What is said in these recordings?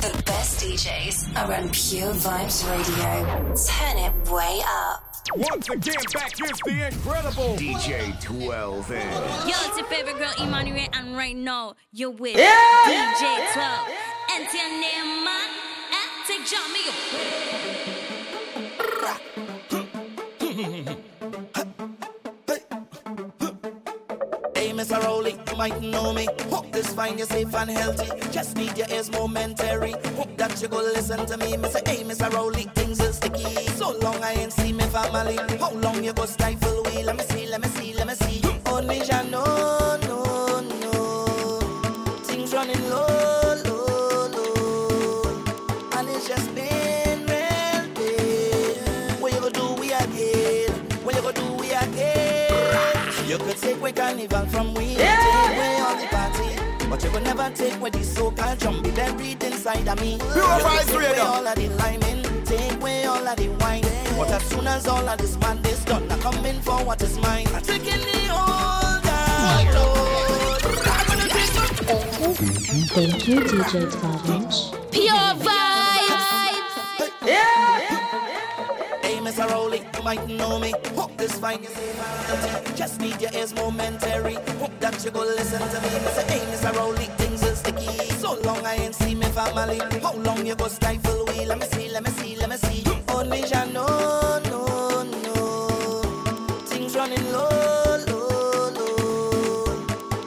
The best DJs are on Pure Vibes Radio. Turn it way up. Once again, back is the incredible DJ 12 N. Yo, it's your favorite girl, Emmanuel, and right now you're with DJ 12. Enter your name, man. Eh, Take John me. Mr. Rowley, you might know me. Hope this fine, you're safe and healthy. Just need your ears momentary. Hope that you go listen to me. Mr. Hey, Mr. Rowley, things is sticky. So long I ain't see me family. How long you go stifle we? Let me see, let me see, let me see. Only ya away carnival from we, take away all the party. But you could never take away the so-called jumpy buried inside of me. Pure you take away all of the liming, take away all of the wine. But as soon as all of this madness done, I come in for what is mine. I'm taking the old damn road. I'm gonna take some Thank you, DJ 12 inch. Pure vibes. Mr. Rowley, you might know me. Hope this fine is. Just need your ears momentary. Hope that you go listen to me. Mr. Hey, Mr. Rowley, things is sticky. So long I ain't see me family. How long you go stifle we? Let me see, let me see, let me see. Only ya know, no, no. Things running low, low, low.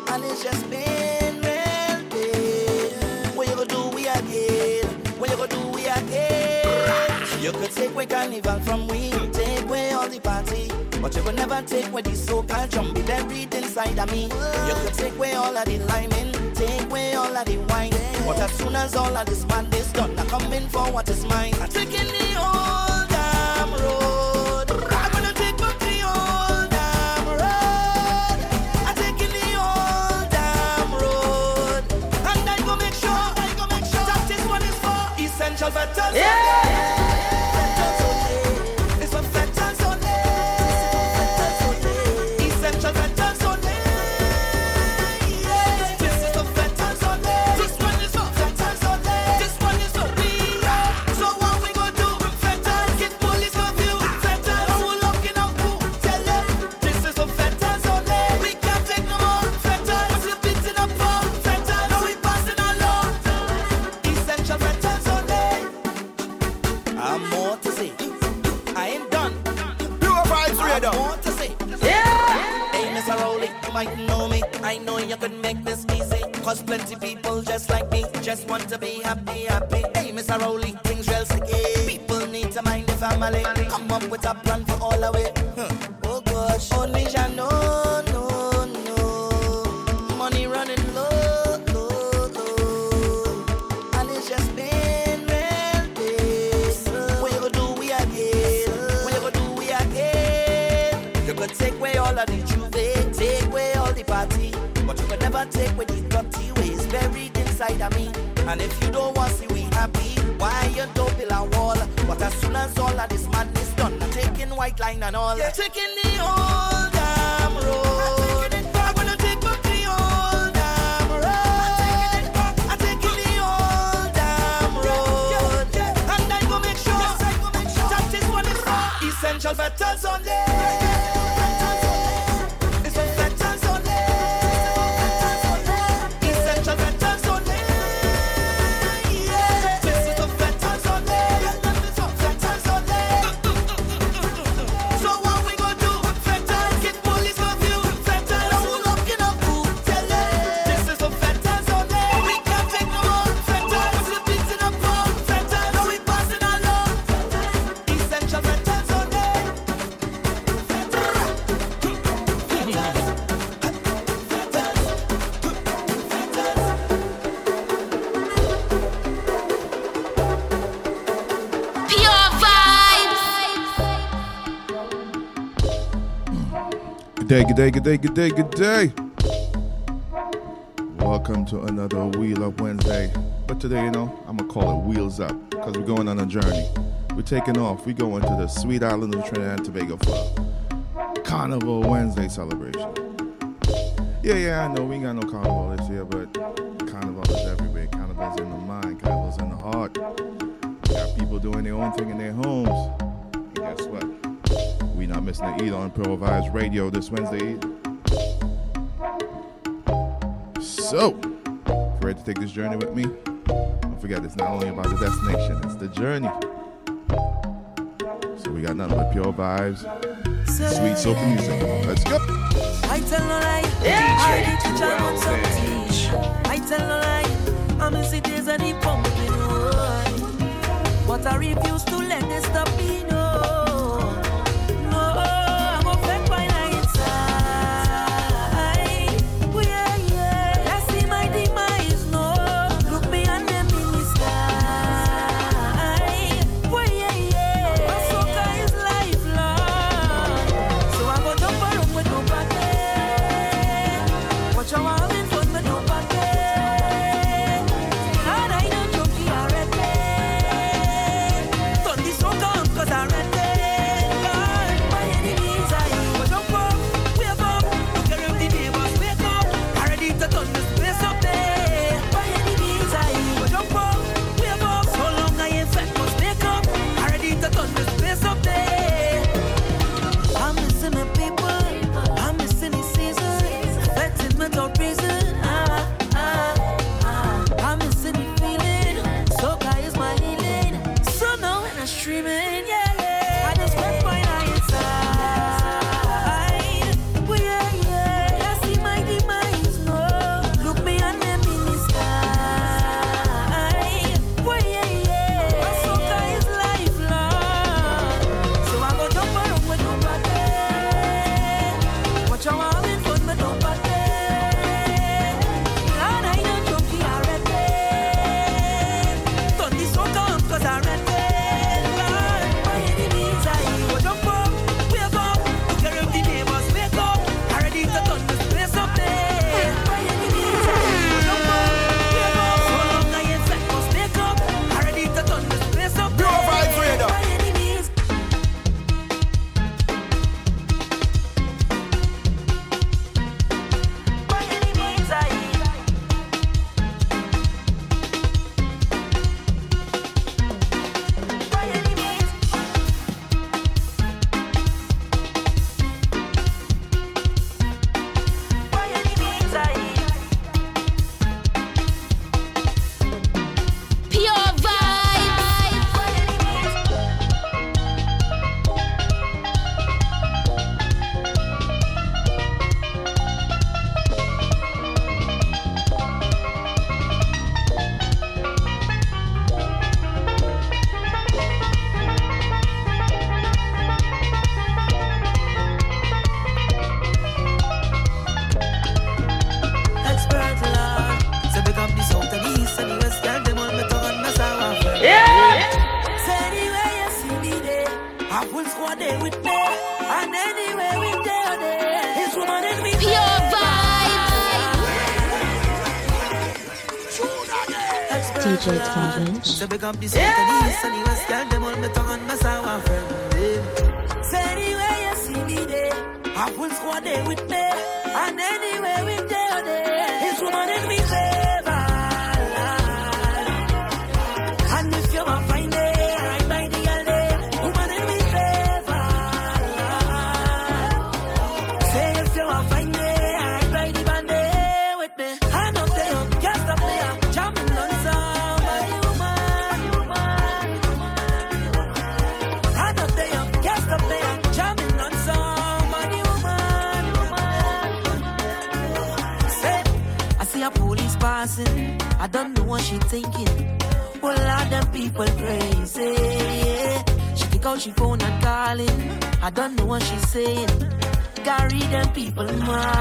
And it's just been real bad. What you gonna do we again? What you gonna do we again? You could take away carnival from could never take away the so-called jumpy buried inside of me. You could take away all of the liming, take away all of the wine. But as soon as all of this madness done, I come in for what is mine. I'm taking the old damn road. I'm gonna take back the old damn road. I'm taking the old damn road. And I go make sure, I go make sure that this one is for essential veterans. Yeah. Could make this easy. Cause plenty people just like me just want to be happy, happy. Hey, Mr. Rowley, things real sticky. People need to mind the family. Come up with a plan inside of me. And if you don't want to see we happy, why you don't build a wall? But as soon as all of this madness done, I'm taking white line and all. You're taking the old damn road. I'm gonna take day, good day, good day, good day, good day. Welcome to another Wheel Up Wednesday. But today, you know, I'm gonna call it Wheels Up because we're going on a journey. We're taking off. We're going to the sweet island of Trinidad and Tobago for Carnival Wednesday celebration. Yeah, yeah, I know we ain't got no carnival this year, but carnival is everywhere. Carnival's in the mind, carnival's in the heart. We got people doing their own thing in their homes eat on Improvised Radio this Wednesday. So, if ready to take this journey with me, don't forget it's not only about the destination, it's the journey. So we got nothing but pure vibes, sweet soulful music. Let's go. I tell no lie. Yeah. I get to try out something. I tell no lie. I'm in cities and in pumping. But I refuse to let this stop me. No. beg up this. Yeah. people mind.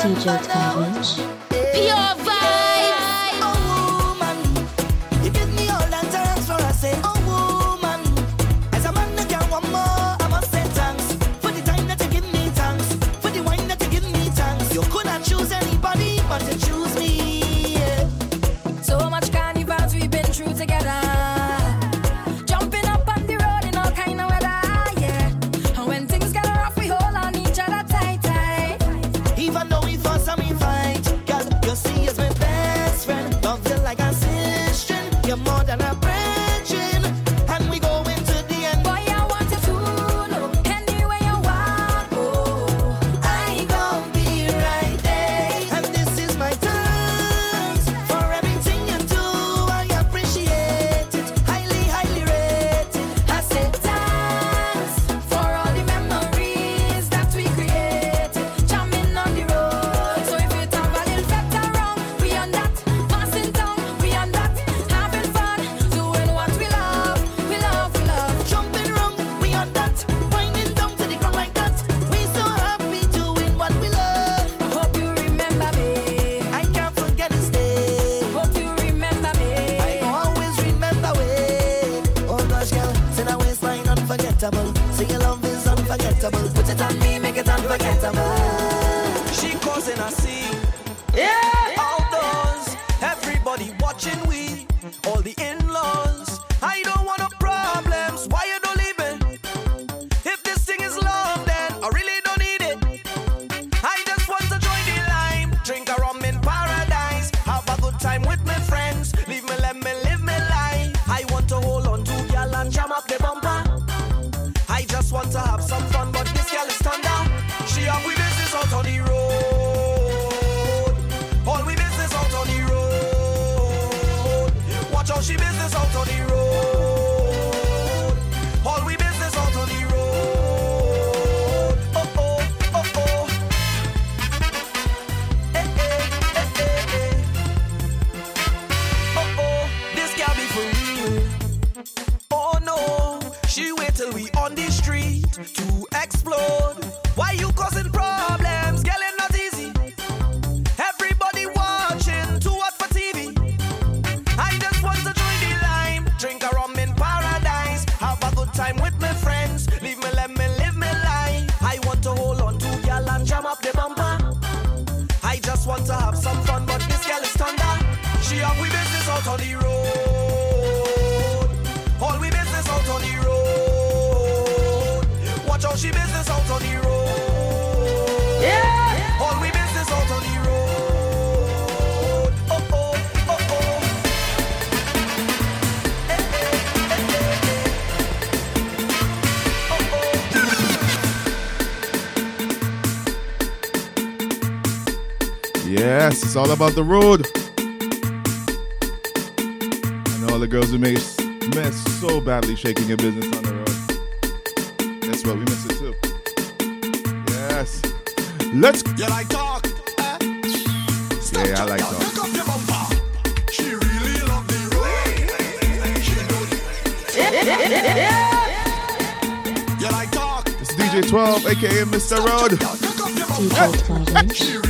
DJ now. It's all about the road. And all the girls who make mess so badly shaking your business on the road. That's what we miss it too. Yes. Let's. You like talk? Eh? Yeah, I like talk. She really love the road. You like talk? It's DJ eh? 12, aka Mr. Road. DJ 12.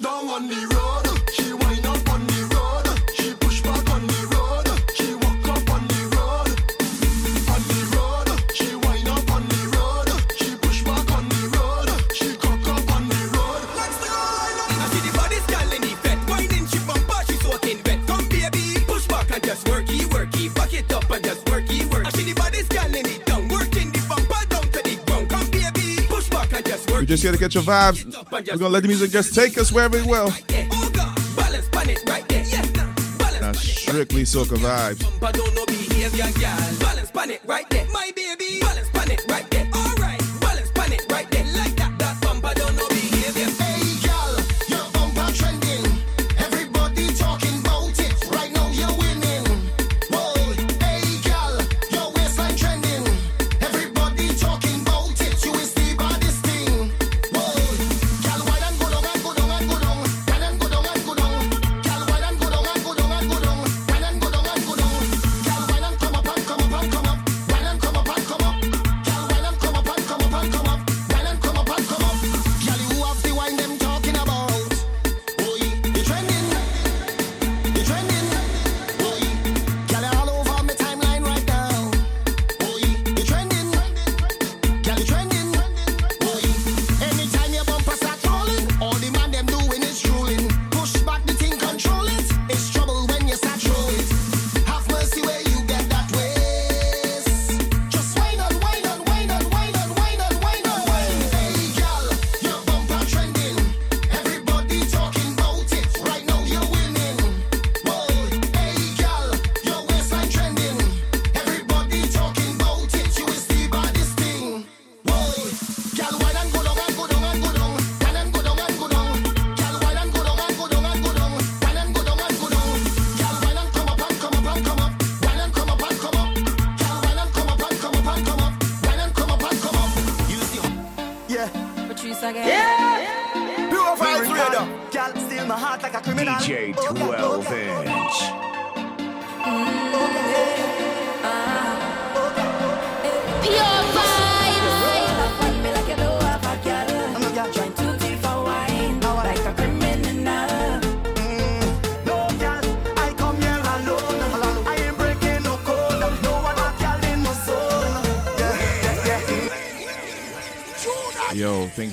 We're just here to get your vibes. We're going to let the music just take us wherever it will. Now, strictly soca vibes.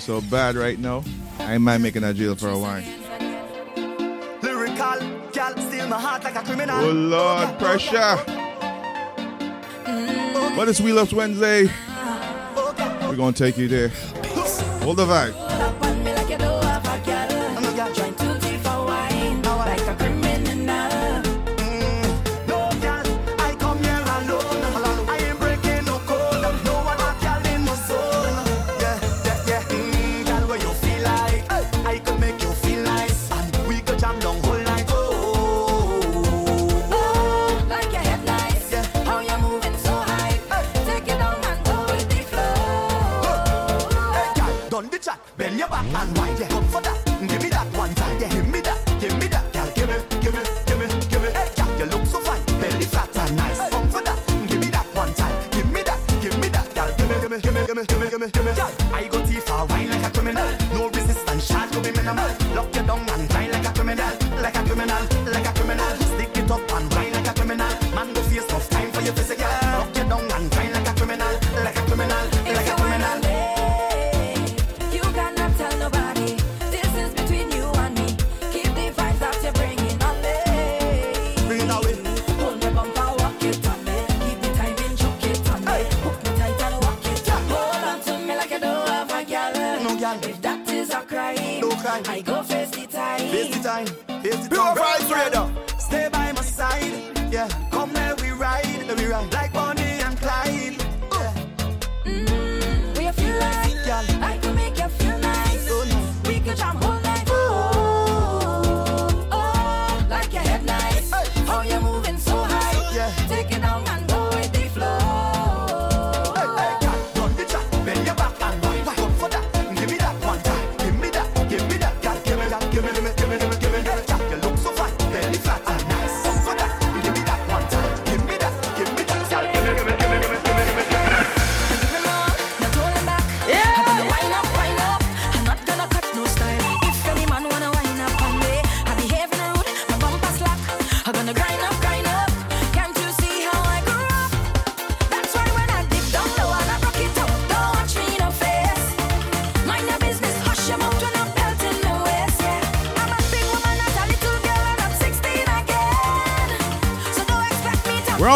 so bad right now. I ain't mind making a jail for a while. Lyrical, gal, steal my heart like a criminal. Oh Lord, pressure. But it's Wheel Ups Wednesday. We're gonna take you there. Hold the vibe.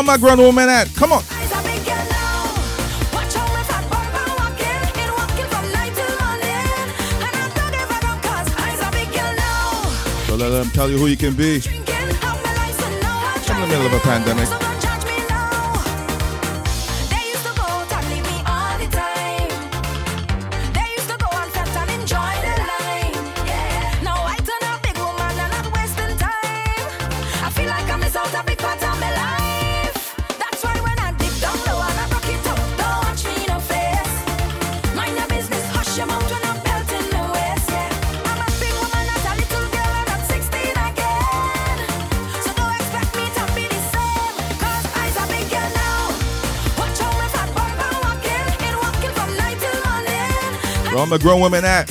where my grown woman at? Come on. So let them tell you who you can be. In the middle of a pandemic. Where all my grown women at?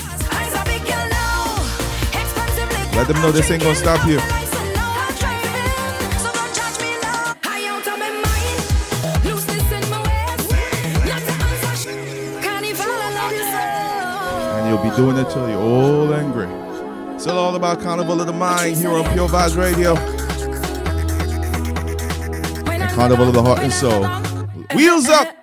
Let them know this ain't gonna stop you. And you'll be doing it till you're all angry. gray. It's all about Carnival of the Mind here on Pure Vibes Radio. And Carnival of the Heart and Soul. Wheels up!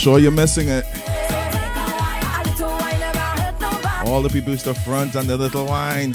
sure you're missing it. All the people used to front on the little wine.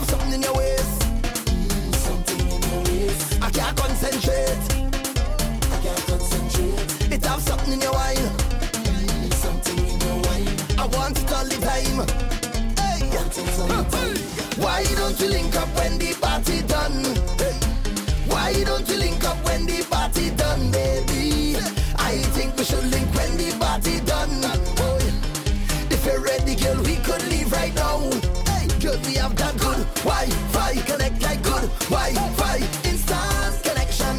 have something in your waist. Mm, something in your waist. I can't concentrate. I can't concentrate. It have something in your wine. Mm, something in your wine. I want it all the time. Hey. Why don't you link up when the party done? Why don't you link up when the party done, baby? I think we should link when the party done. Oh. If you're ready, girl, we could leave right now. Hey, girl, we have that good. Wi-Fi connect like good Wi-Fi. Instant connection,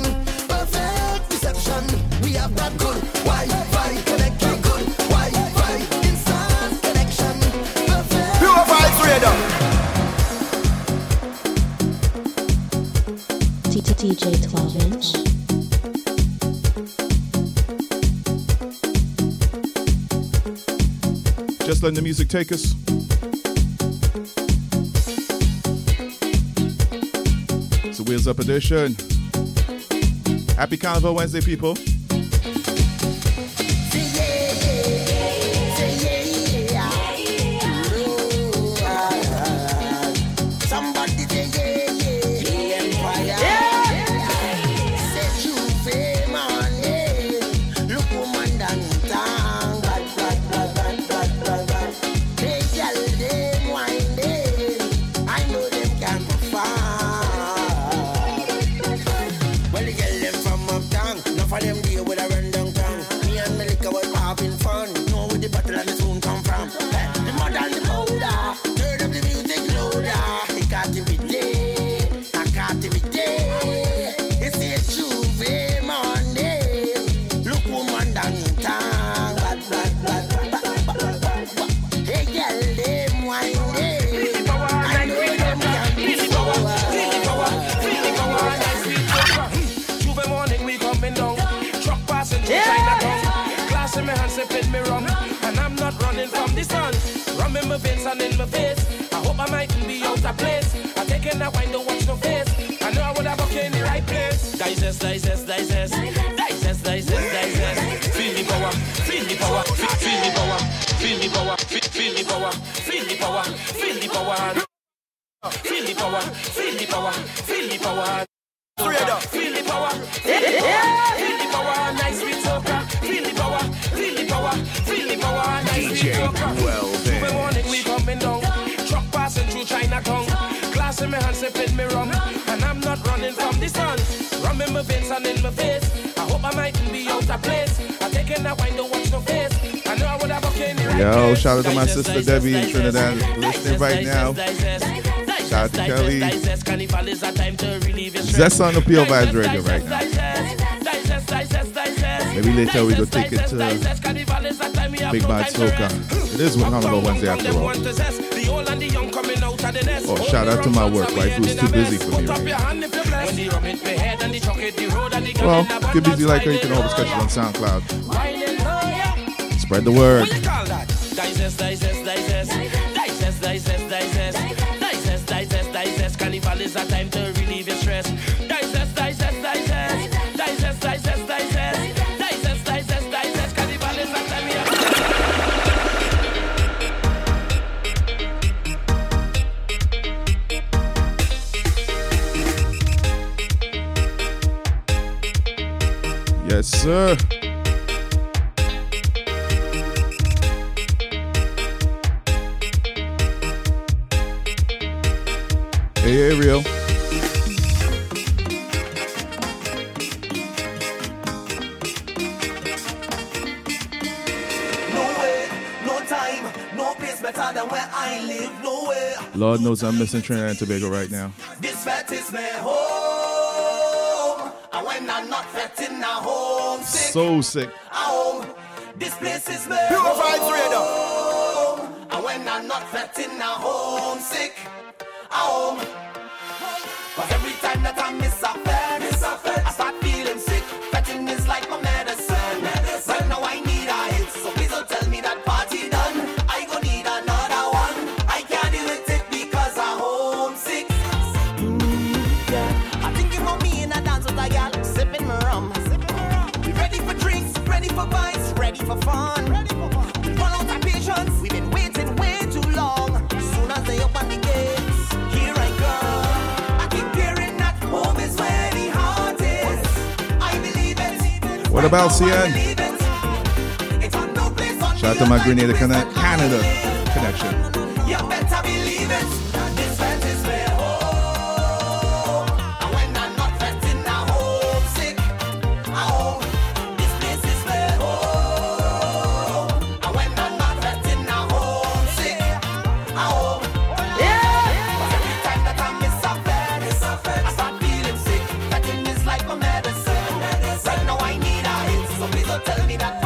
perfect reception. We have that good Wi-Fi connect like good Wi-Fi. Instant connection, perfect. Pure vibes radio. DJ 12 inch. Just letting the music take us. Up edition. Happy Carnival Wednesday, people. Debbie in Trinidad listening right now. Shout out to Kelly. Zest on the Pure Vibes Radio right now. Maybe later we go take it to Big Bad Soca. It is Carnival Wednesday after all. Oh, shout out to my work wife who's too busy for me. Right well, if you're busy like her, you can always catch it on SoundCloud. Spread the word. Dices, dices, dices, dices, dices, dices, dices, dices, dices, Carnival is a time to relieve your stress. Dices, dices, dices, dices, dices, dices, dices, dices, dices, Carnival is a time Yes, sir. knows I'm missing Trinidad and Tobago right now. This fat is my home. And when I'm not fat in home, sick. So sick. Home. This place is my home. And when I'm not fat in home, sick. Alcyon. Shout out to my Grenada Canada. so please don't tell me that.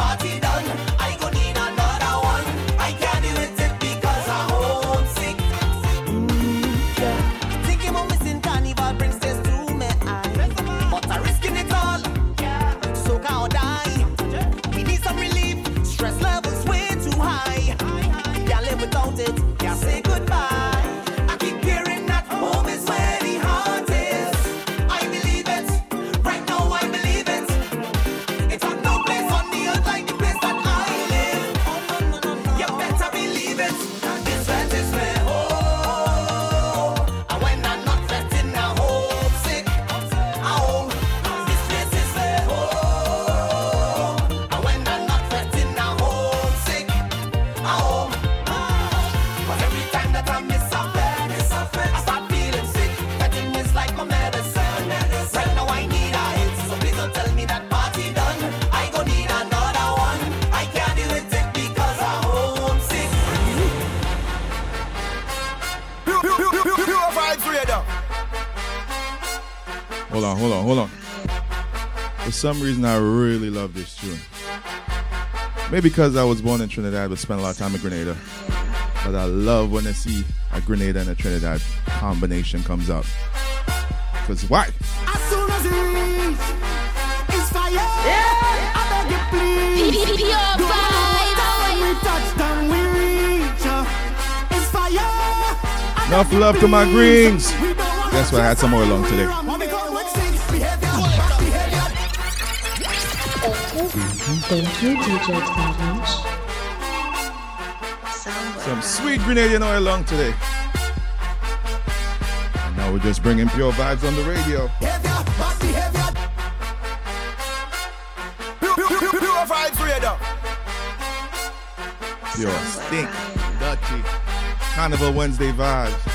some reason, I really love this tune. Maybe because I was born in Trinidad, but spent a lot of time in Grenada. But I love when I see a Grenada and a Trinidad combination comes up. Cause why? As soon as it it's fire. Yeah. I beg you please. We touch down, we reach. Uh, it's fire. Enough love to my greens. Guess what? I had some more along today. Thank you, DJ Tavish. Some sweet Grenadian oil on today. And now we're just bringing pure vibes on the radio. Pure stink, dirty, Carnival Wednesday vibes.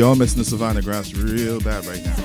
We all missing the Savannah grass real bad right now.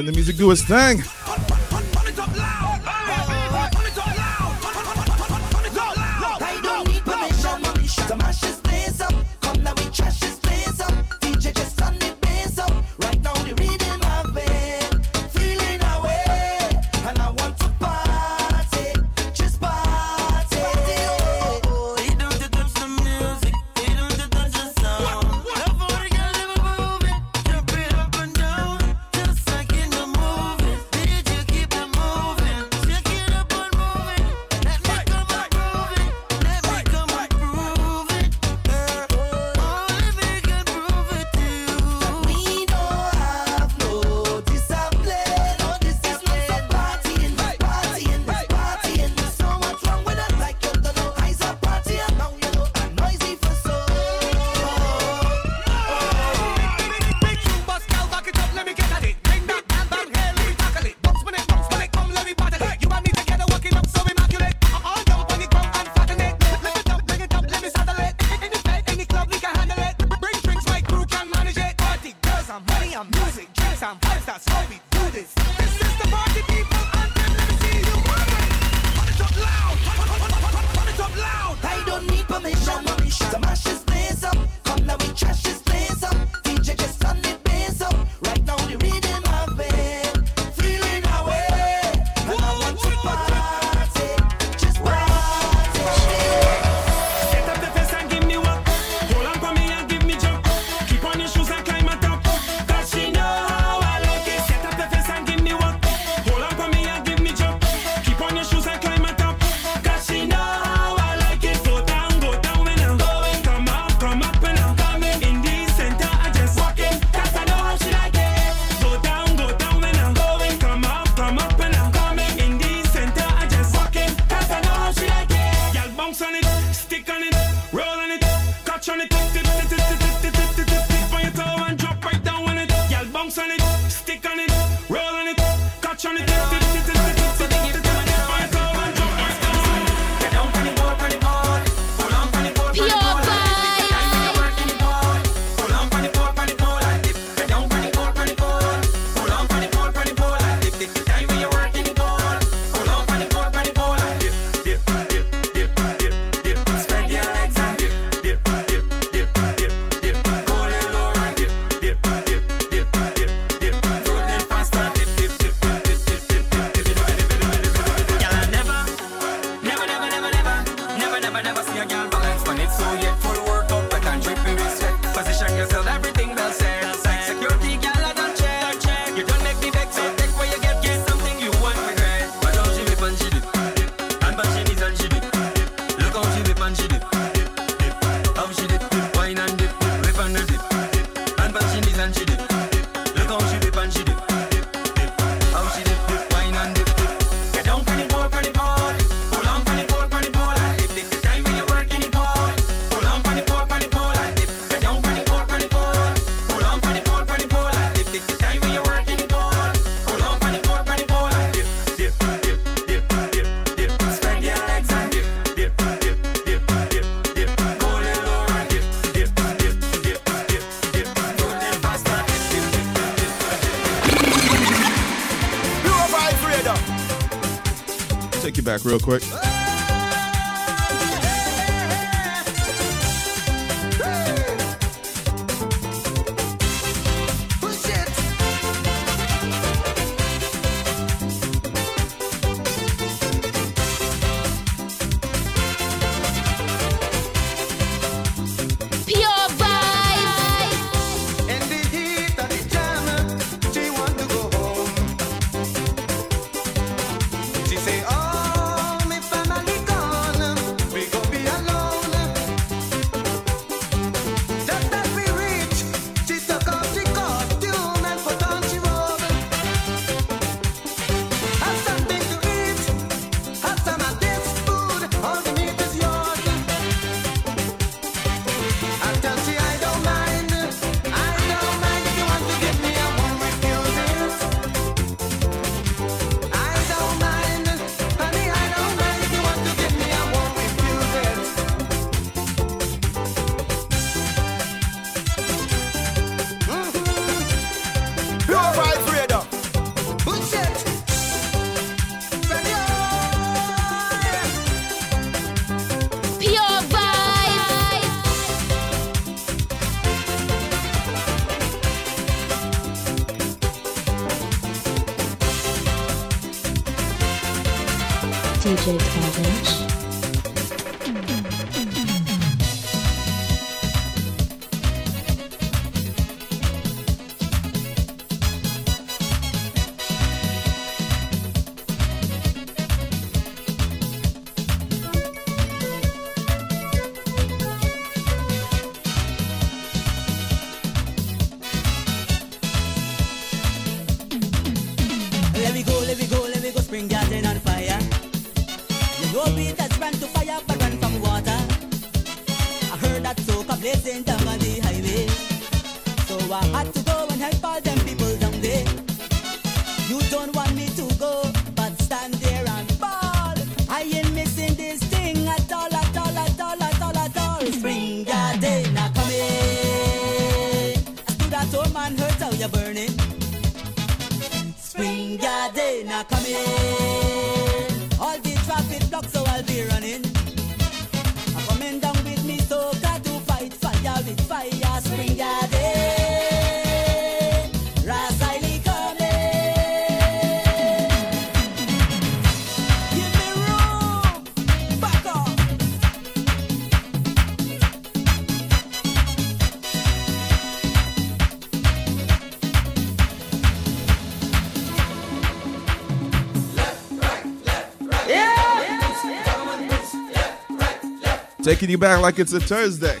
Letting the music do its thing. spring garden on fire. You know be that ran to fire but ran from water. I heard that soca blazing down on the highway. So I had to back like it's a Thursday.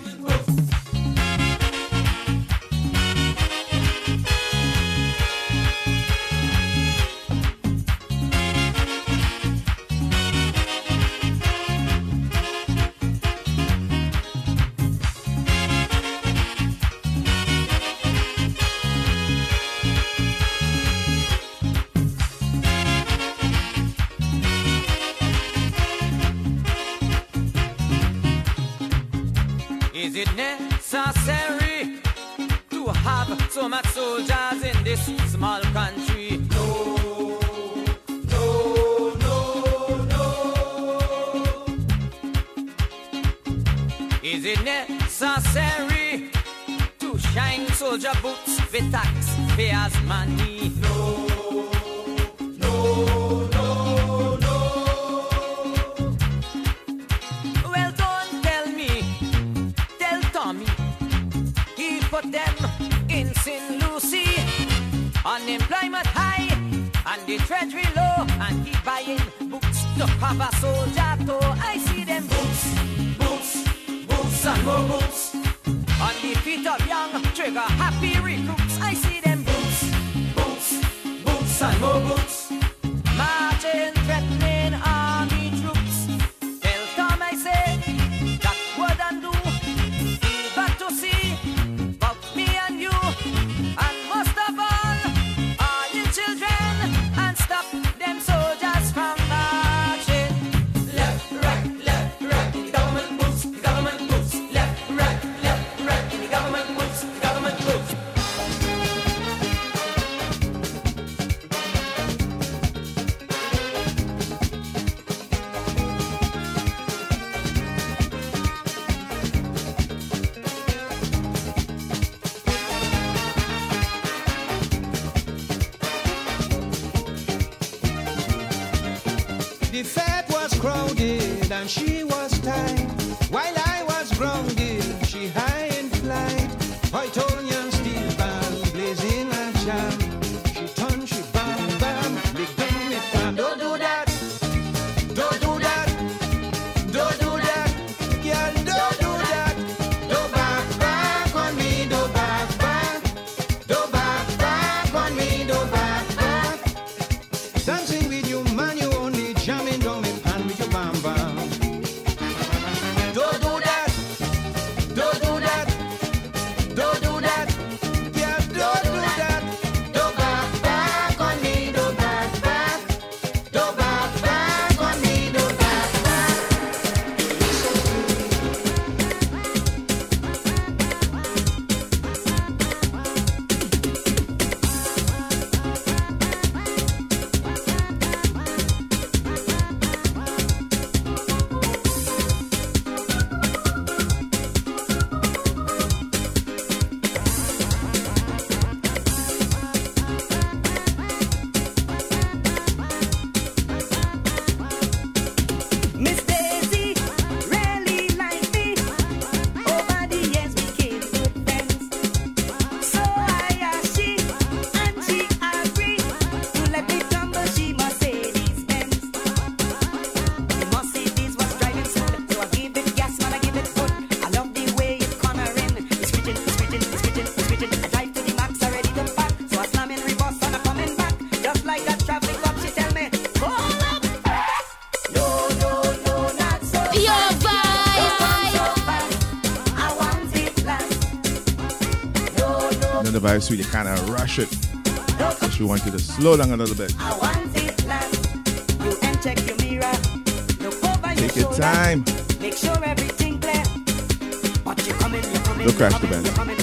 last kind of rush it. So she wanted to slow down a little bit. Take your time. Make sure everything clear. But you coming, you coming, Don't crash the band.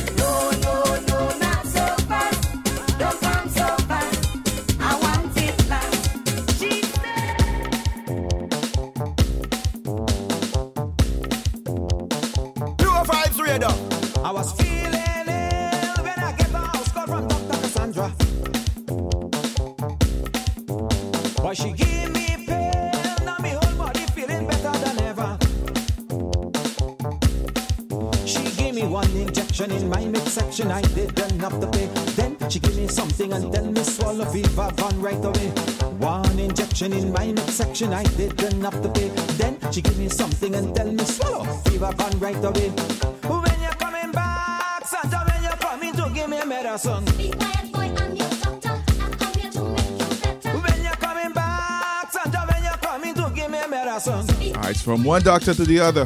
I didn't have to pay. Then she give me something and tell me swallow Viva Van right away. One injection in my midsection, I didn't have to pay. Then she give me something and tell me swallow Viva Van right away. When you're coming back, Santa, when you're coming to give me medicine. I'm your doctor. I come here to make you better. When you're coming back, Santa, when you're coming to give me medicine. It's from one doctor to the other.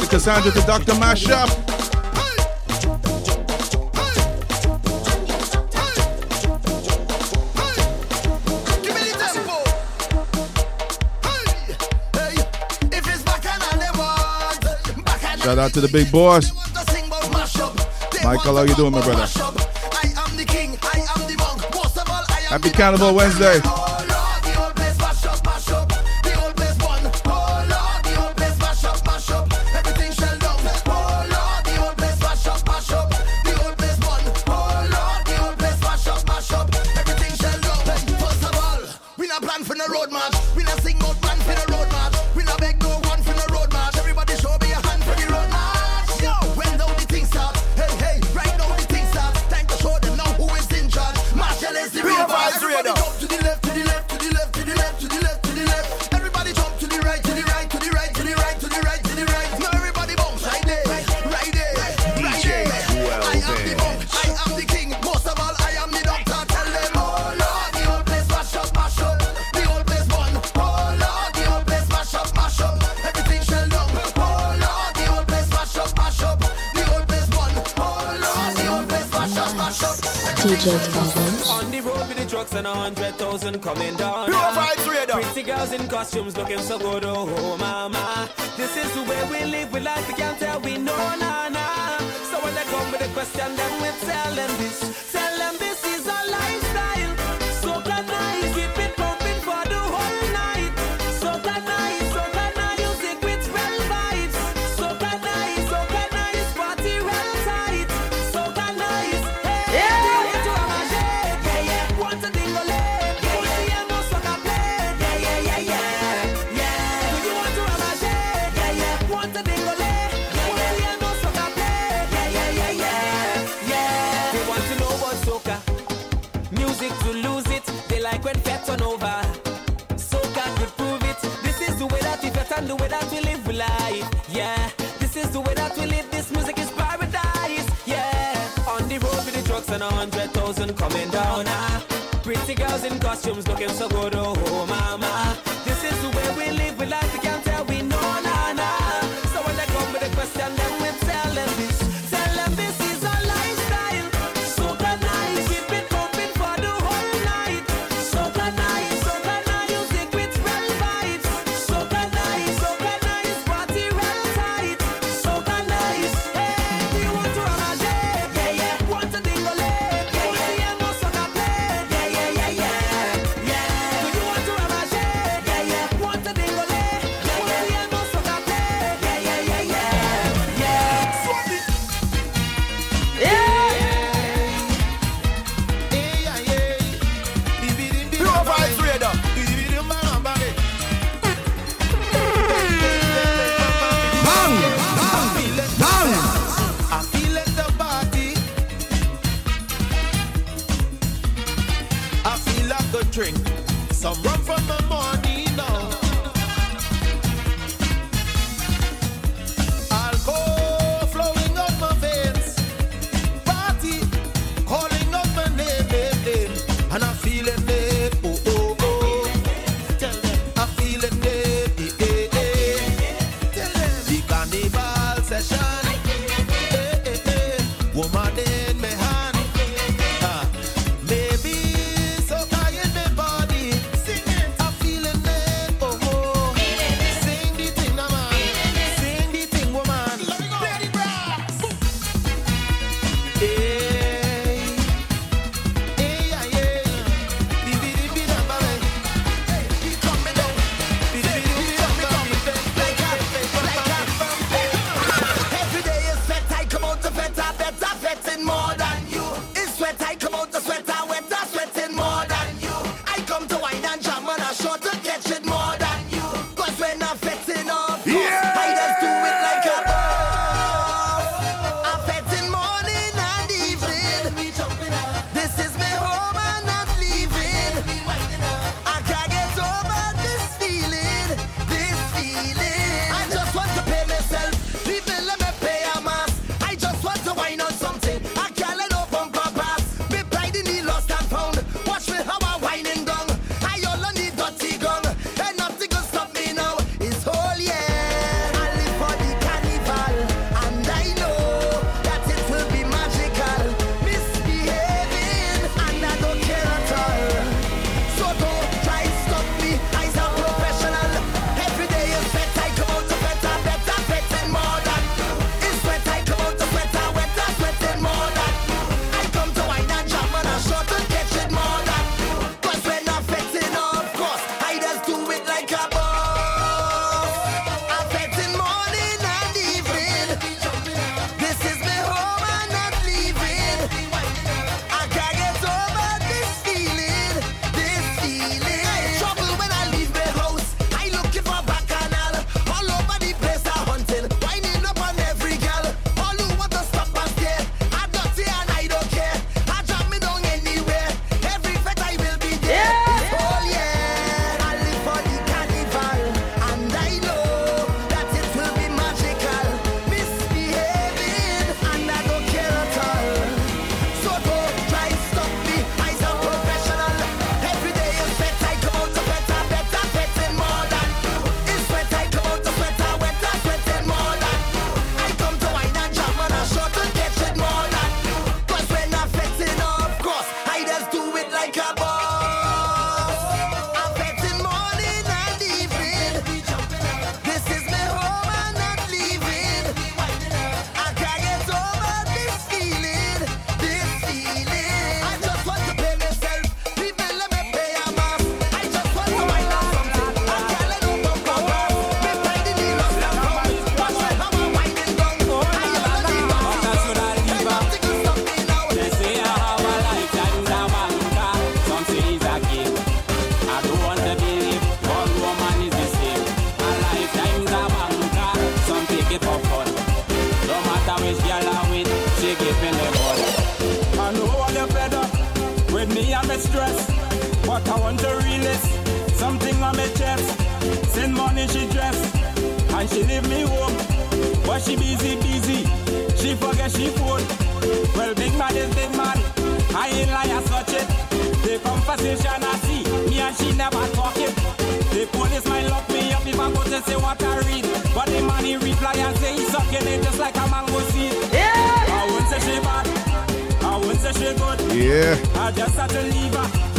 to Cassandra to Dr. Mashup. Shout out to the big boss. Michael, how you doing, my brother? Happy Cannibal Wednesday. soon coming.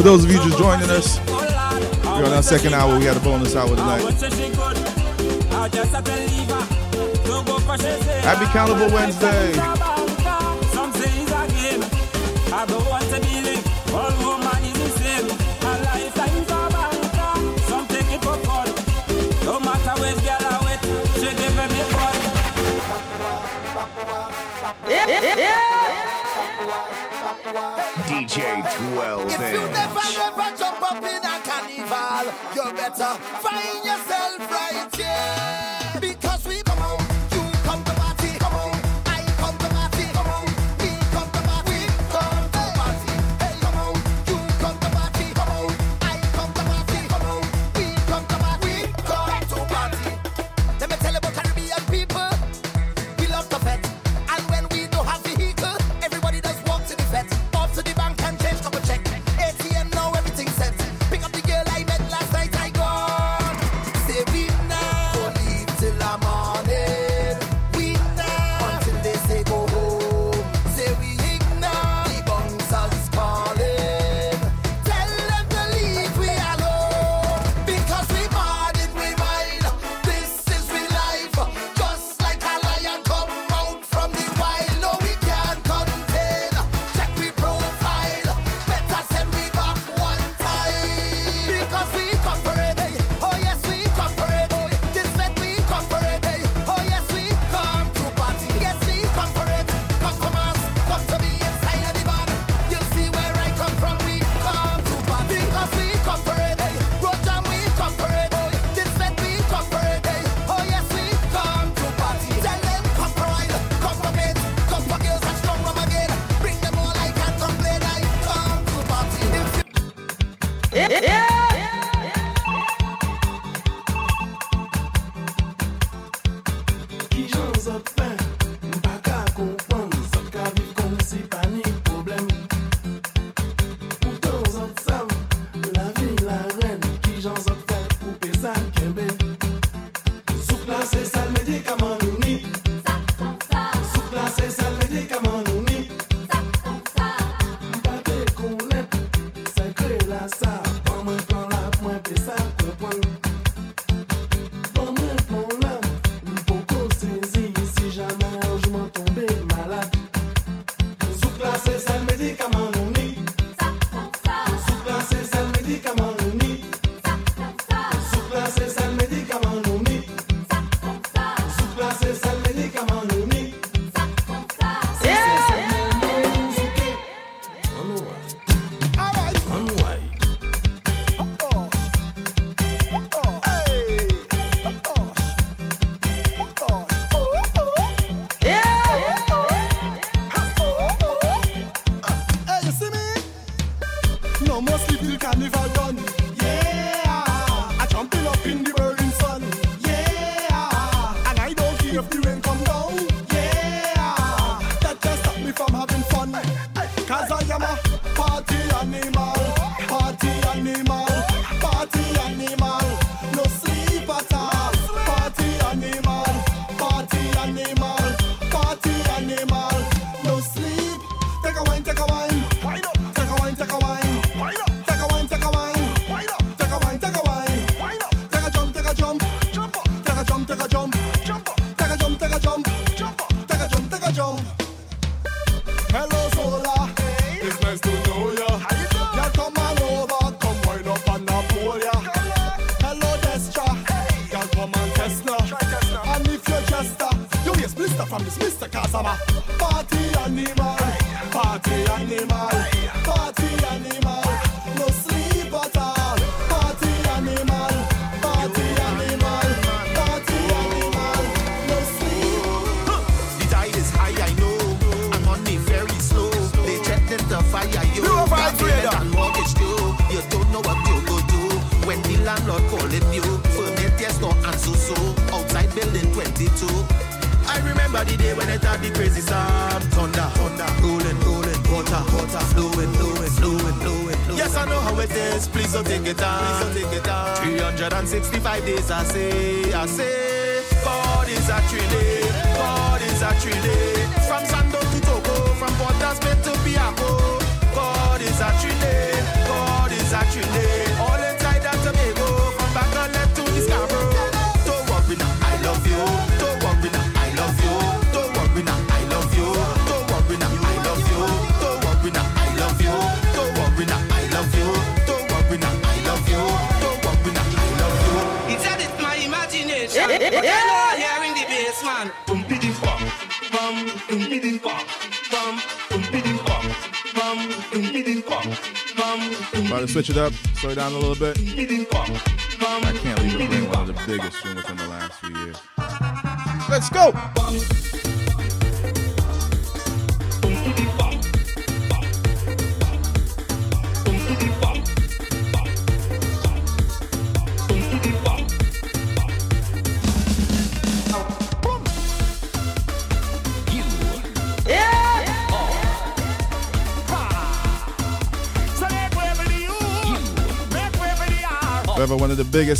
For those of you just joining us, we're on our second hour. We had a bonus hour tonight. Happy Cannibal Wednesday. DJ 12 If you never ever jump up in a carnival, you better find yourself right here.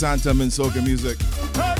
Santa in soca music.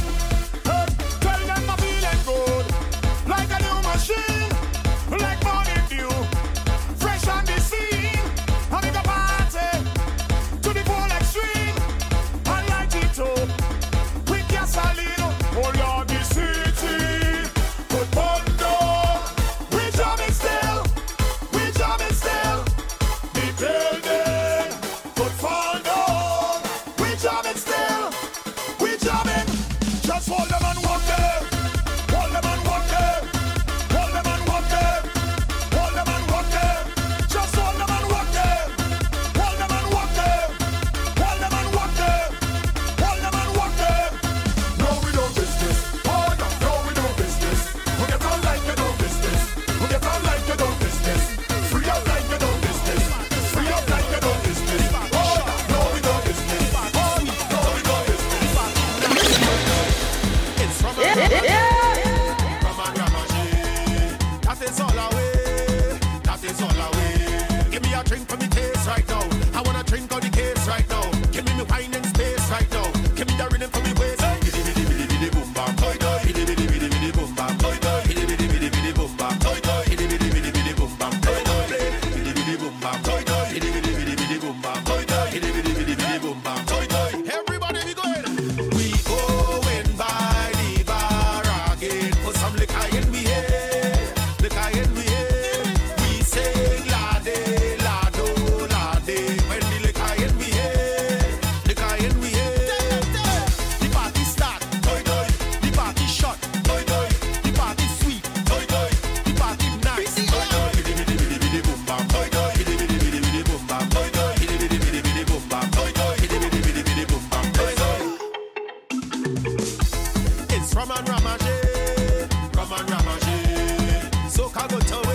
I go tell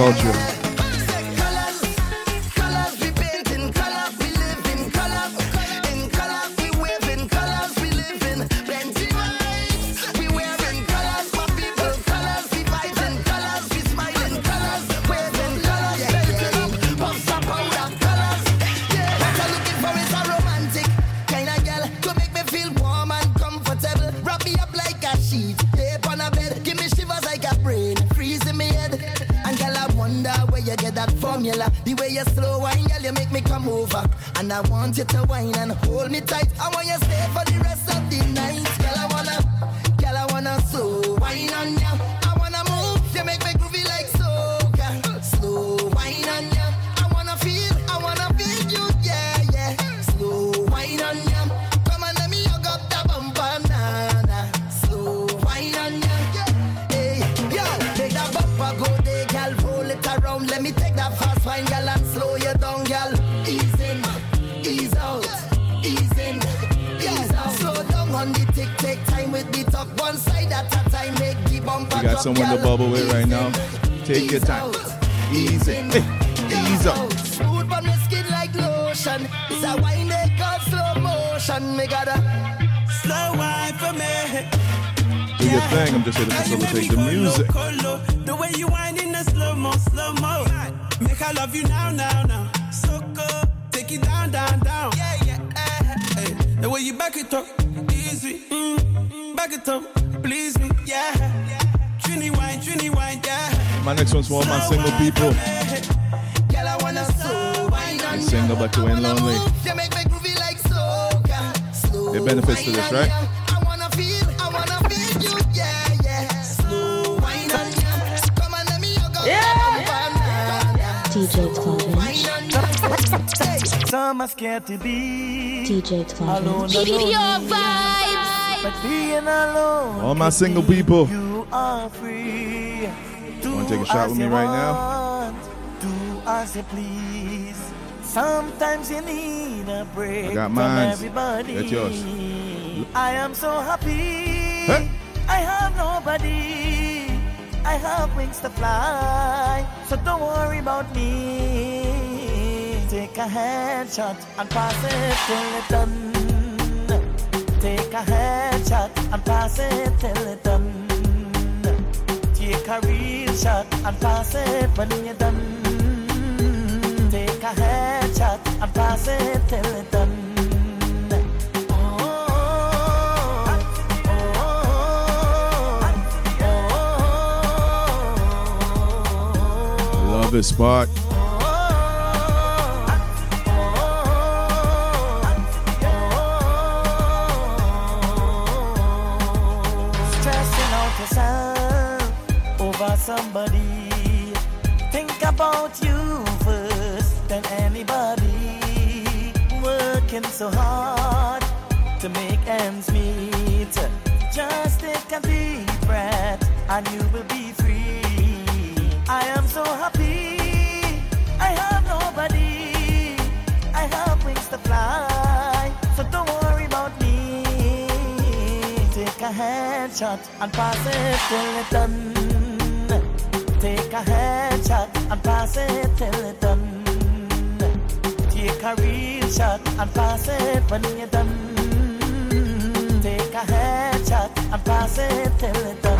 culture. Thing. I'm to facilitate the music. The way you whine in the slow mo, slow mo. Make I love you now, now, now. So good, take it down, down, down. Yeah, yeah. Hey, the way you back it up, easy. Mm, mm, back it up, please me, yeah. Trini wine, Trini wine, yeah. My next one's for all my single people. Girl, I wanna slow wine on single but you ain't lonely. You make me groovy like soca. Slow There benefits to this, right? Some to be DJ alone. Clemens. alone. But being alone, All my single people. you are free. Do Wanna take a shot with me you right now? Do as you please. Sometimes you need a break I got from mine. everybody. That's yours. I am so happy. Hey. I have nobody. I have wings to fly. So don't worry about me. Take a headshot and pass it till it's done. Take a headshot and pass it till it's done. Take a real shot and pass it when you're done. Take a headshot and pass it till it's done. Love this spot. And you will be free. I am so happy. I have nobody. I have wings to fly. So don't worry about me. Take a headshot and pass it till it's done. Take a headshot and pass it till it's done. Take a real shot and pass it when you're done. Take a headshot and pass it till it's done.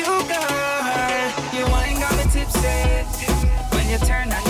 you, got You ain't got me tipsy when you turn on.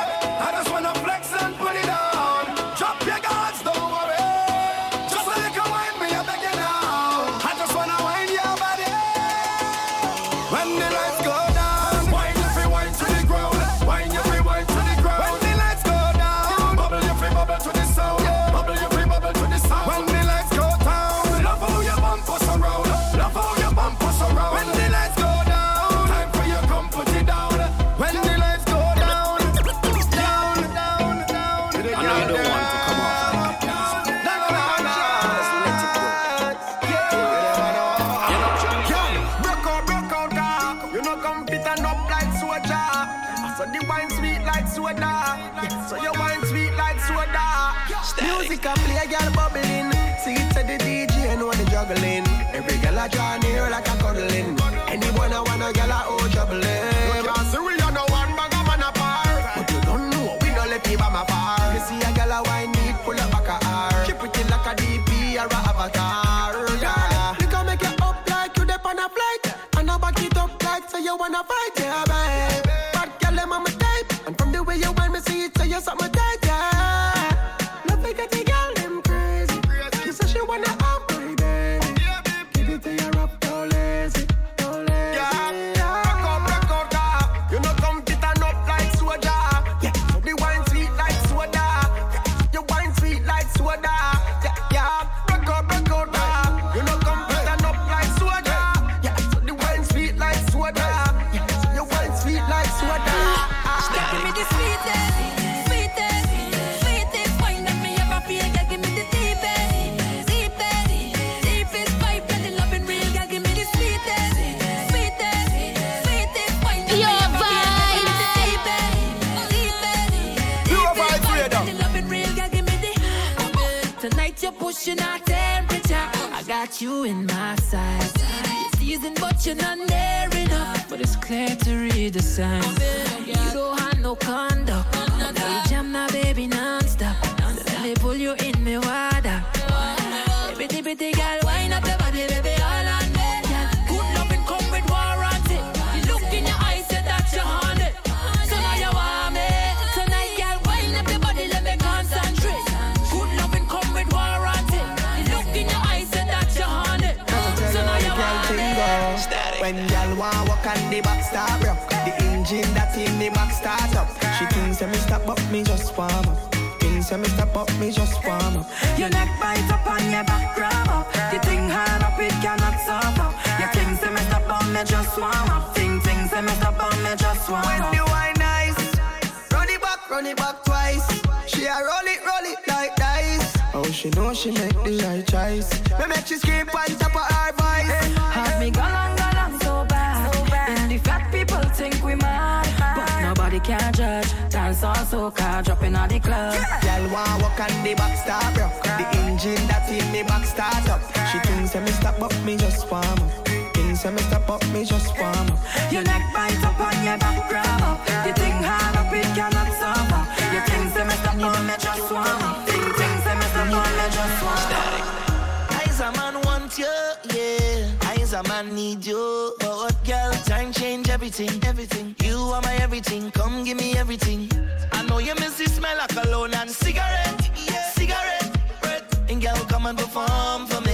Cigarette, yeah. cigarette, red. And girl, come and perform for me.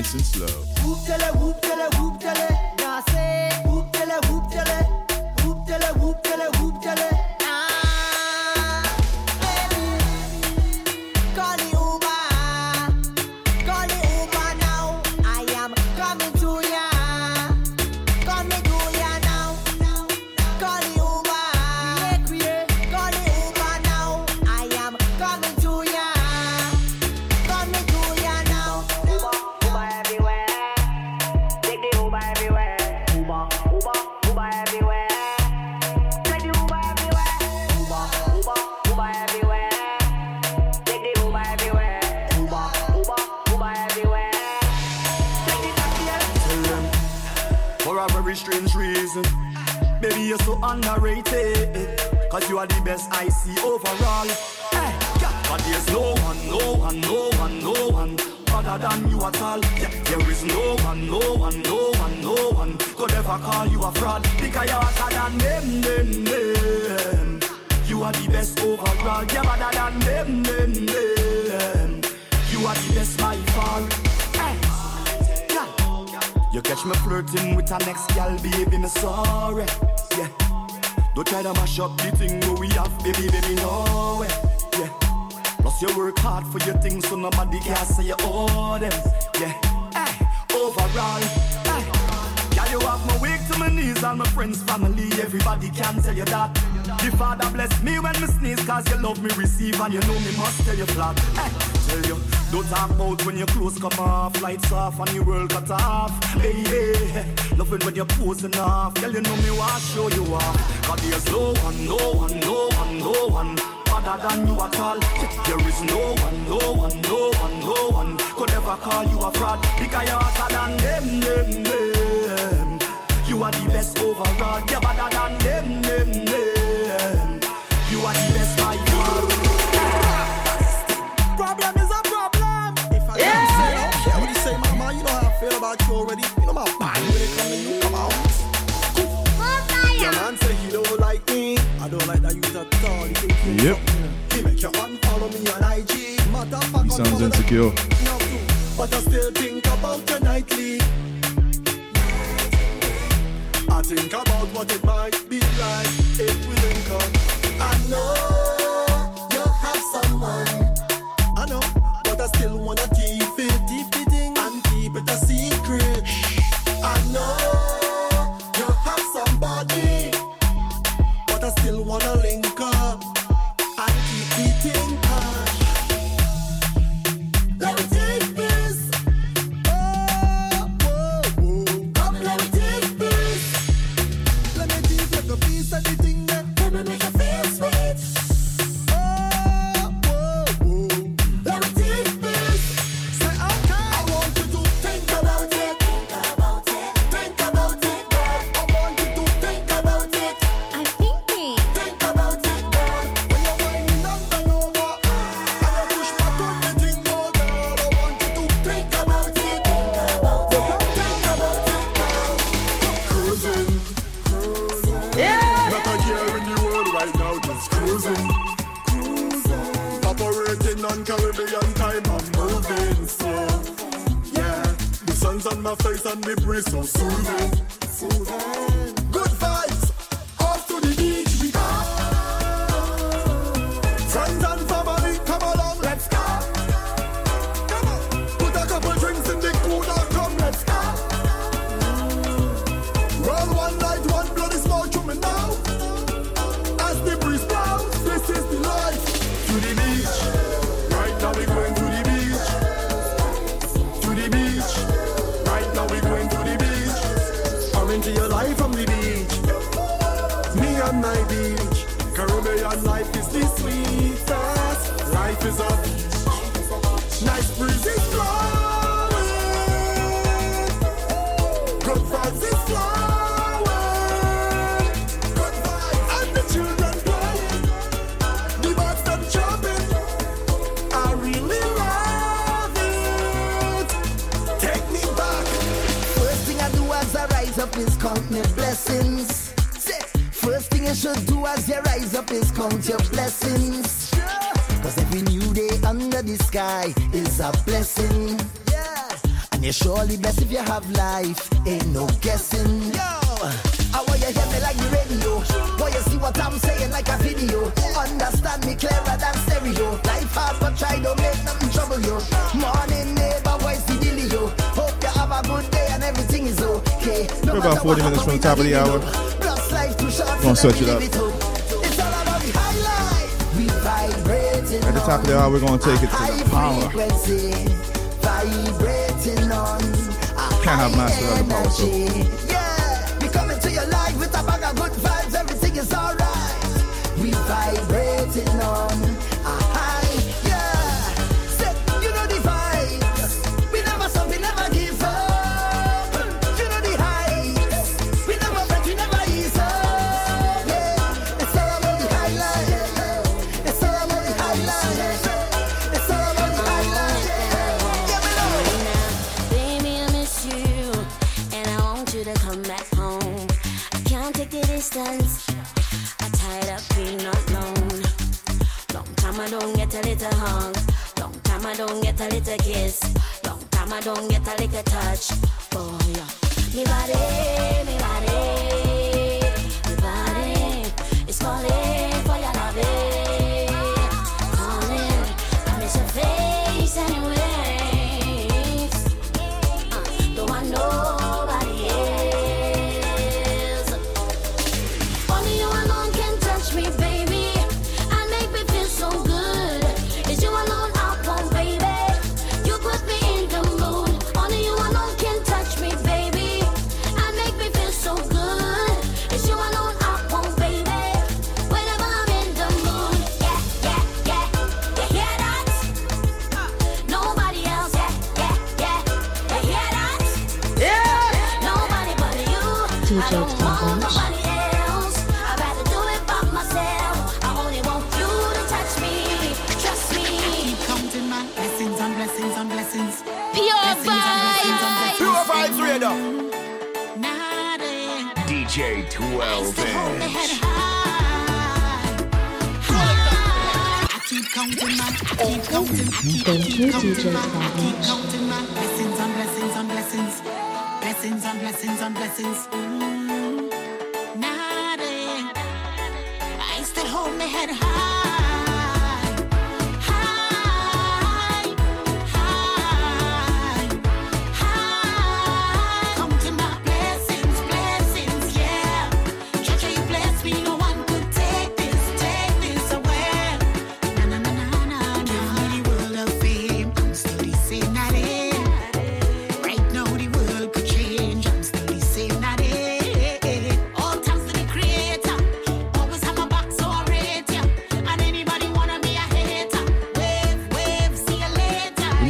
Nice and slow. Whoop tele, whoop tele, whoop tele. Underrated. Cause you are the best I see overall. Hey, yeah. But there's no one, no one, no one, no one other than you at all. Yeah, there is no one, no one, no one, no one could ever call you a fraud because you're hotter than them, them, them. You are the best overall. You're better than them, them, them. You are the best by far. You catch me flirting with our next gal, baby, me sorry. Yeah. Don't try to mash up the thing where we have, baby, baby, no way. Yeah. Plus you work hard for your things, so nobody can say you owe them. Yeah. Hey, overall, hey. Yeah, you have my weak to my knees, all my friends, family, everybody can tell you that. The Father bless me when me sneeze, cause you love me receive, and you know me must tell you flat. Hey, tell you, don't talk about when your clothes come off, lights off, and your world cut off. Hey, hey, loving when you're posing off, girl, you know me want show you off. Cause there's no one, no one, no one, no one other than you at all. There is no one, no one, no one, no one could ever call you a fraud because you're hotter than them, them, them. You are the best overall. You're better than them, them, them. Fact, He sounds insecure. but I still think about you nightly. I think about what it might be like if we link up. I know you have someone. I know, but I still wanna have life, ain't no guessing. Yo, I want you hear me like the radio. Want you see what I'm saying like a video. Understand me clearer than stereo. Life hard but try don't make nothing trouble you. Morning neighbor, what's the dealio? Hope you have a good day and everything is okay. No We're about 40 minutes from the top of the hour. Plus life too short Gonna to switch it up. live up. Oh. It's all about the high life. We vibrating At the top of the hour, we're going to take it to the power. Can't have the power, so. Yeah, we coming to your life with a bag of good vibes. Everything is alright. We vibrating don't get a little kiss. Long time I don't get a little touch. Oh yeah, me body, me body. Keep you, DJ Savage. Blessings on blessings on blessings. Blessings on blessings on blessings.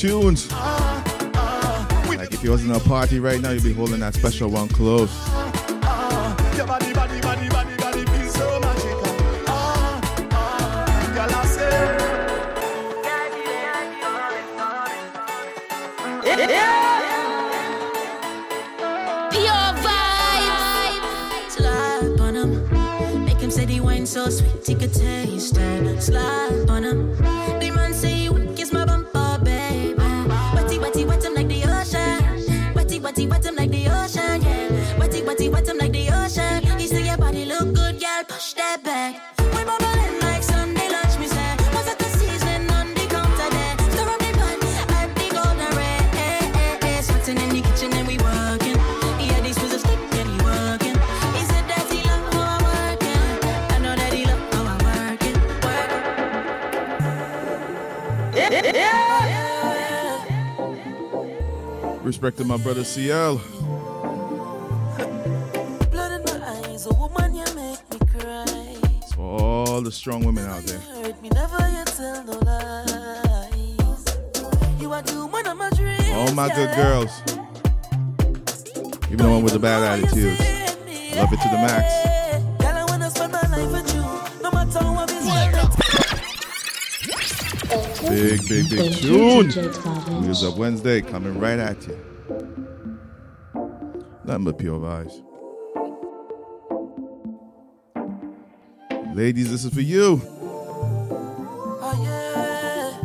tunes. Like if you wasn't a party right now, you'd be holding that special one close. my brother CL. Blood in my eyes, a woman you make me cry. For all the strong women out there. You hurt me, never you tell no lies. You are the woman of my dreams. All my good girls. Even the one with the bad attitudes. Love it to the max. Big, big, big tune. News of Wednesday coming right at you. Nothing but pure vibes. Ladies, this is for you. Oh, yeah.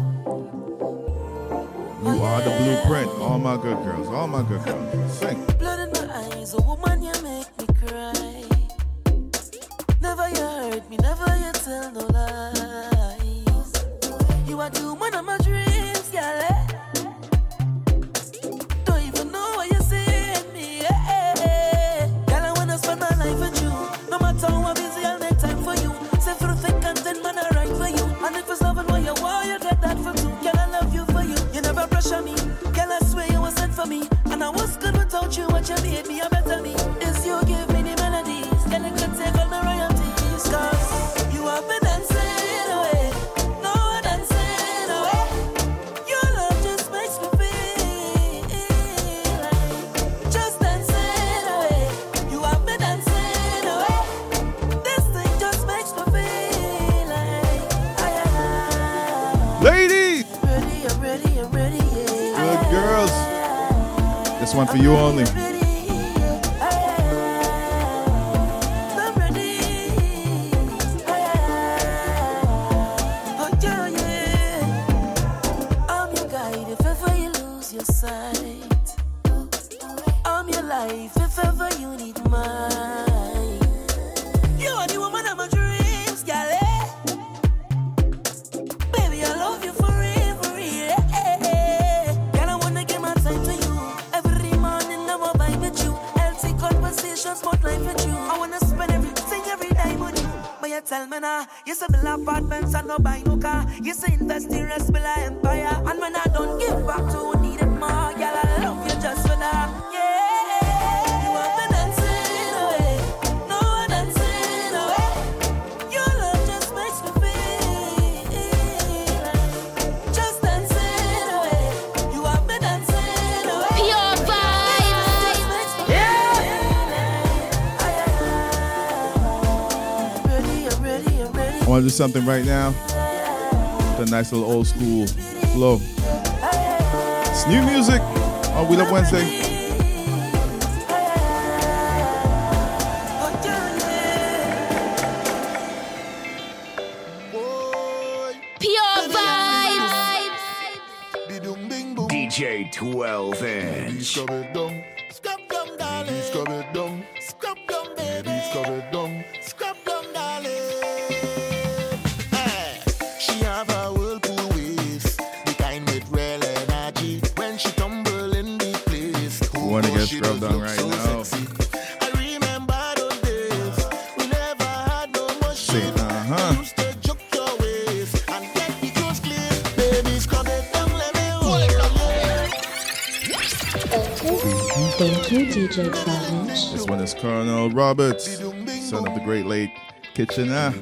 You oh, are the blueprint. All my good girls, all my good girls. Sing. something right now. The a nice little old school flow. It's new music on We Love Wednesday. Kitchener.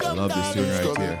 Love this tune right here.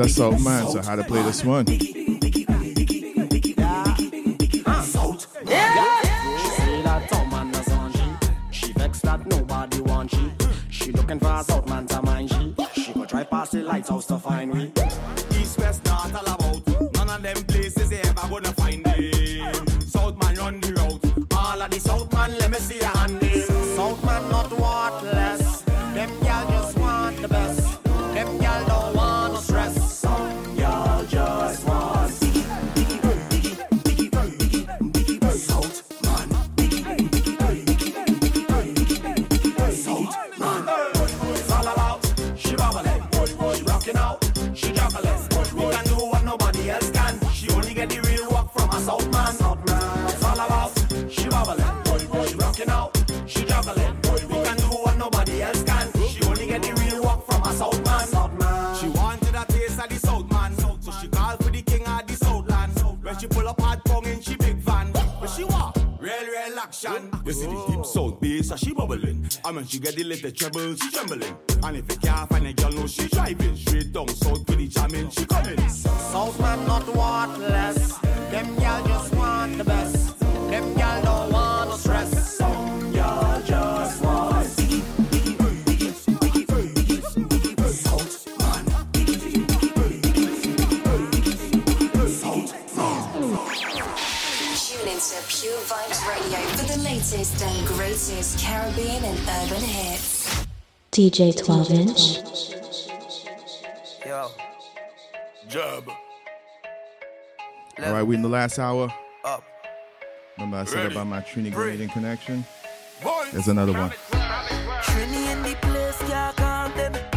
That's all mine, so how to play this one. you got the little troubles trembling. And if you can't DJ 12 inch. Yo. Job. All right, we in the last hour. Up. Remember I said Ready. about my Trini Grenadian connection? There's another one. Trini in the place,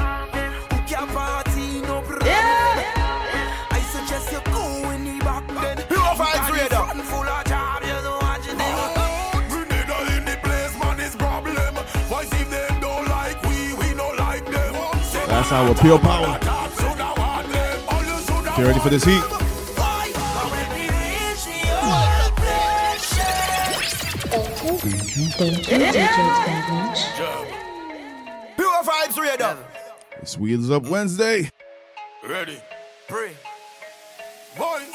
sound with pure power. You ready for this heat? Pure Vibes Radio. This Wheels Up Wednesday. Ready, pray, boy.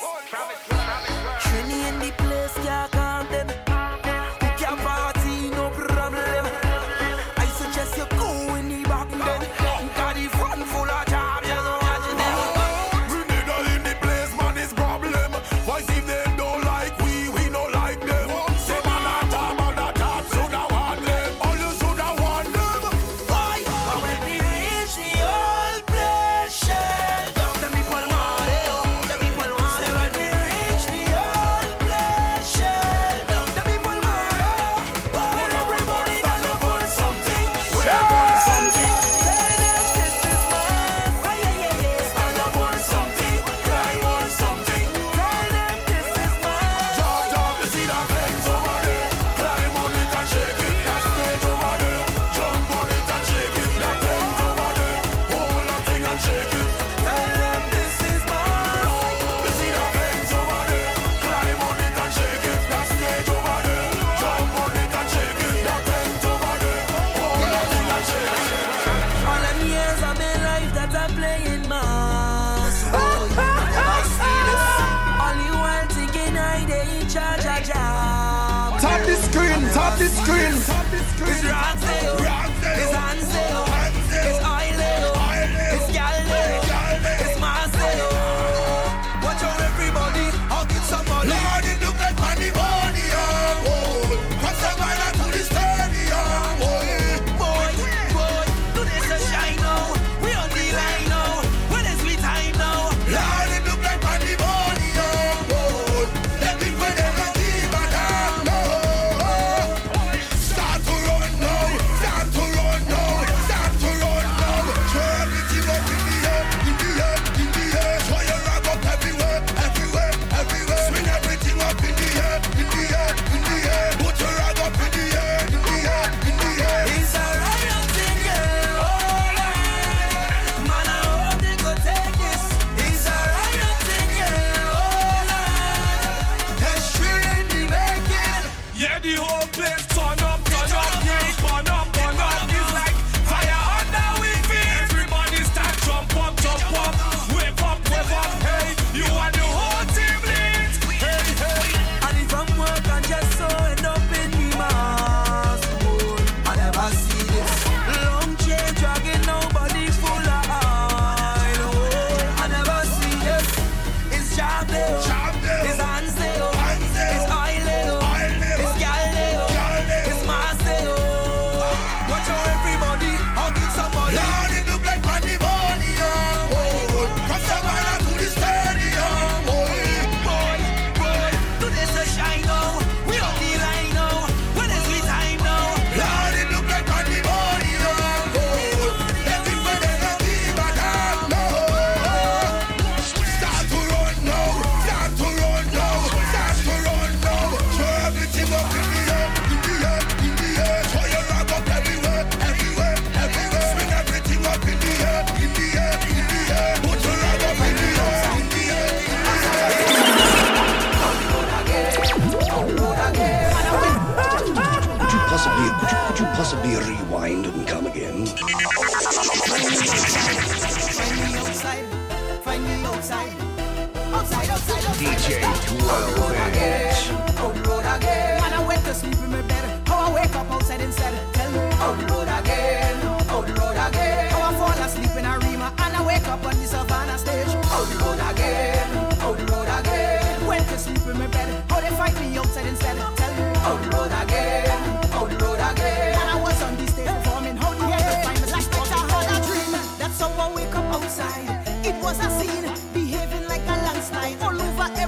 DJ 12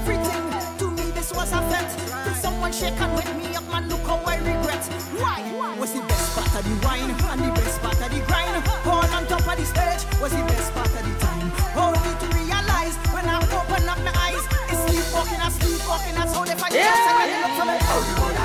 everything. To me, this was a fete. Till someone shake and wake me up, man. Look how I regret. Why? Was the best part of the wine and the best part of the grind? All on top of the stage was the best part of the time. Only to realize when I open up my eyes, it's sleepwalking, I sleepwalking. That's how they fight. Yeah. Yeah. Look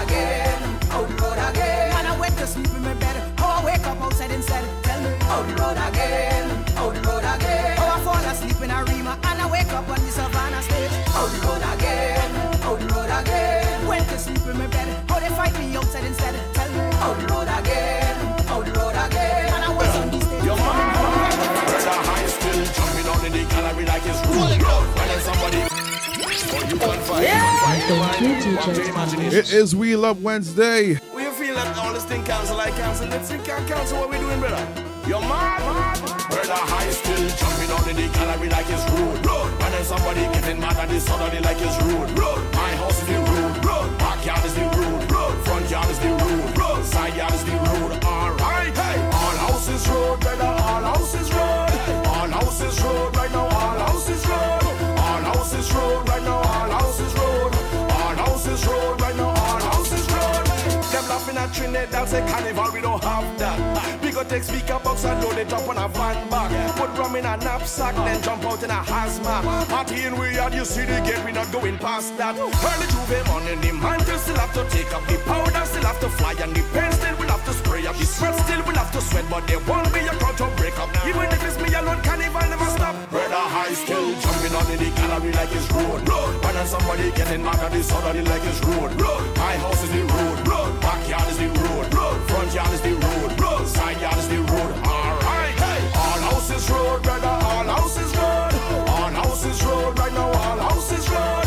It is We Love Wednesday. We feel that all this thing cancel like cancel? Let's think can cancel what we doing, brother. Your mad, brother high still jumping the gallery like it's rude. When there's somebody getting mad at this suddenly like it's rude. My house is the rude. Backyard is the rude. Front yard is the rude. Side yard is the rude. Alright, hey. All houses road, brother. All houses road. All houses road right now. All houses road. All houses road right houses road right now. All houses road. Them laughing at Trinidad, say carnival, we don't have that. We go take speaker box and load it up on a van back. Put rum in a knapsack, then jump out in a hazmat. Party in we are, you see the gate, we not going past that. Early J'ouvert morning, the mantle still have to take up the powder, still have to fly, and the pen still will have to up. The sweat still will have to sweat, but there won't be a crowd to break up. Even if it's me alone, carnival never stop. Brother high still jumping on in the gallery like it's road. When there's somebody getting mad at this other like it's road. My house is the road. Backyard is the road. Front yard is the road. Side yard is the road. Alright. All houses road, brother. All houses road. All houses road right now. All houses road.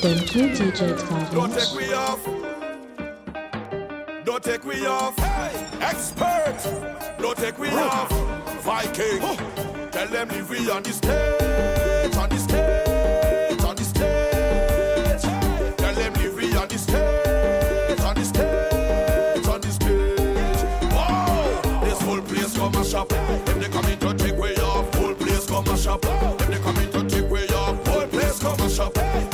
Thank you, DJ 12 Don't take we off. Don't take we off. Expert. Don't take we off. Viking. Tell them leave we on the stage. On the stage. On the stage. Tell them leave we on the stage. On the stage. On the stage. Wow. This whole place come mash up. If they come in to take way off, whole place come mash up. If they come in to take way off, whole place come mash up.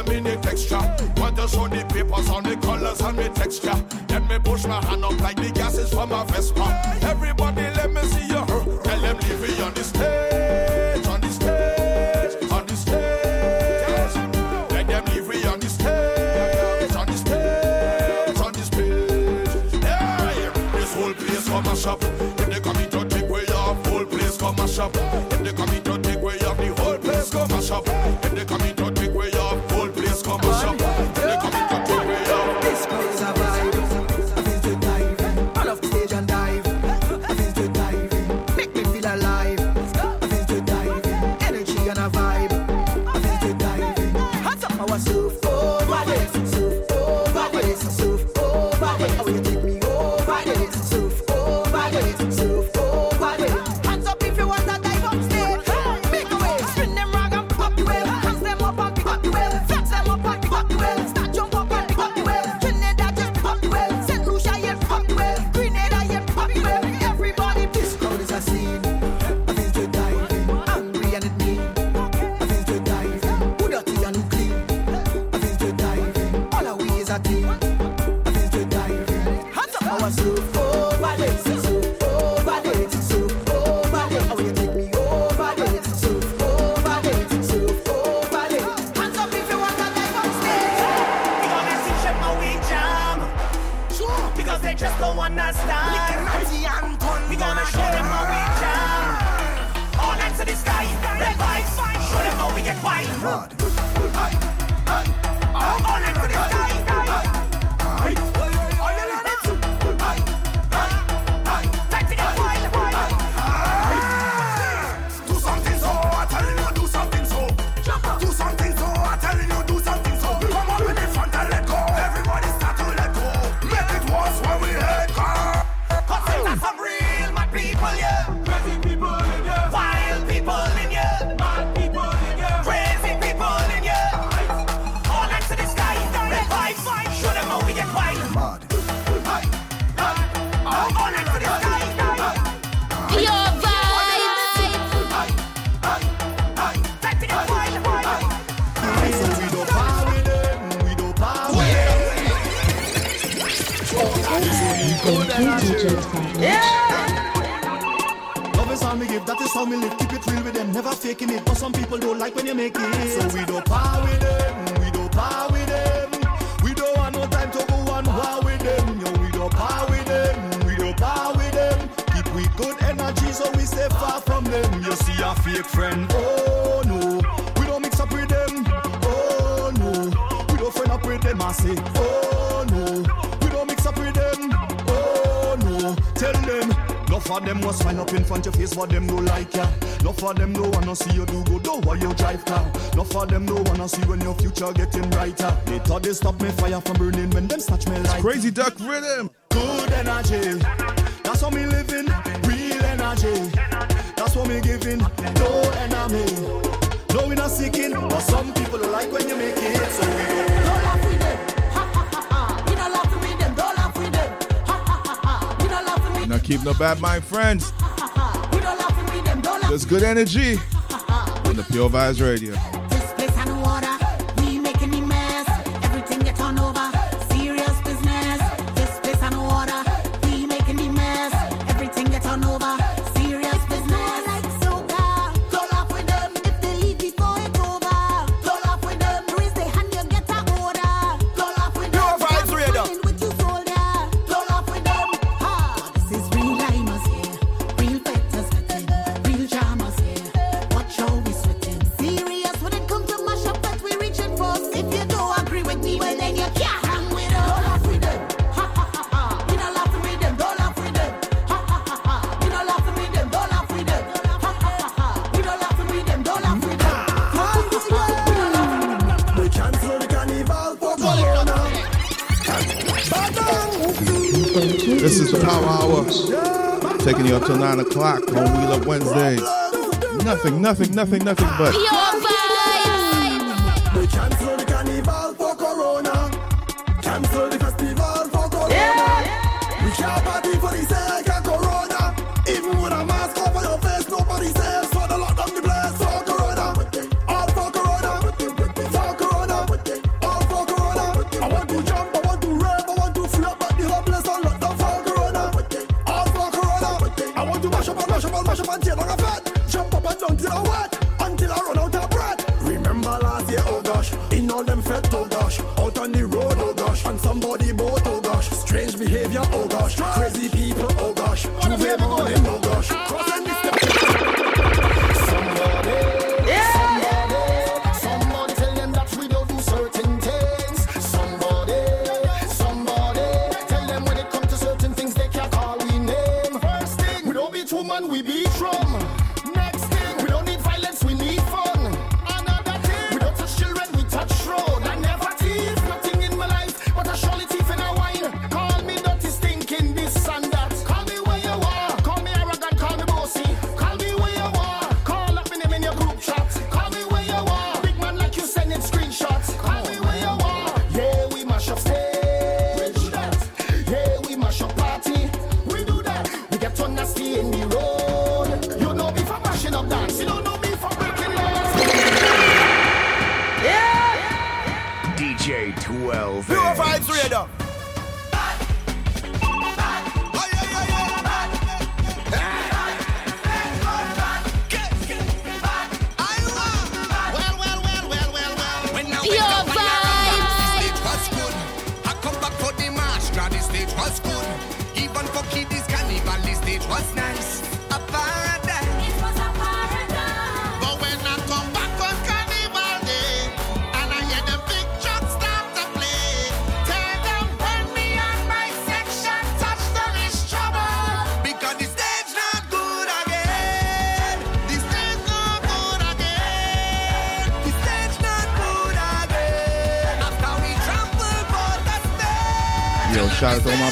A minute extra. Want to show the papers on the colors and the texture. Let me push my hand up like the gases from a Vespa. Everybody, let me see you. Tell them leave me on the stage, on the stage, on the stage. Let them leave me on the stage, on the stage, on the stage. This whole place come mash up. If they come in to take way place up. how me live, keep it real with them, never faking it. But some people don't like when you make it. So we don't par with them, we don't par with them. We don't want no time to go on war with them. Yo, we don't par with them, we don't par with them. Keep we good energy so we stay far from them. You see a fake friend, oh no. We don't mix up with them, oh no. We don't friend up with them, I say, oh no. We don't mix up with them, oh no. Tell them of them was smile up in front your face, what them no like ya. No for them no wanna see you do good over your drive car. No for them no wanna see when your future getting brighter. They thought they stop me fire from burning when them snatch me like crazy duck rhythm. Good energy, that's what me living. Real energy, that's what me giving. No enemy, no we not seeking, but some people like when you make it. So we go. Keeping up bad mind friends. There's good energy on the Pure Vibes Radio. 9 o'clock on Wheel Up Wednesdays. Nothing, nothing, nothing, nothing but.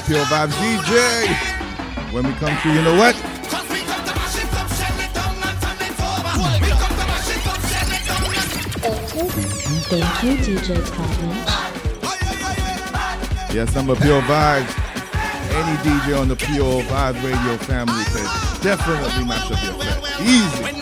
Pure Vibes DJ. When we come through, you know what? Thank you, DJ Thomas. Yes, I'm a Pure Vibes. Any DJ on the Pure Vibes Radio family page definitely match up your set. Easy.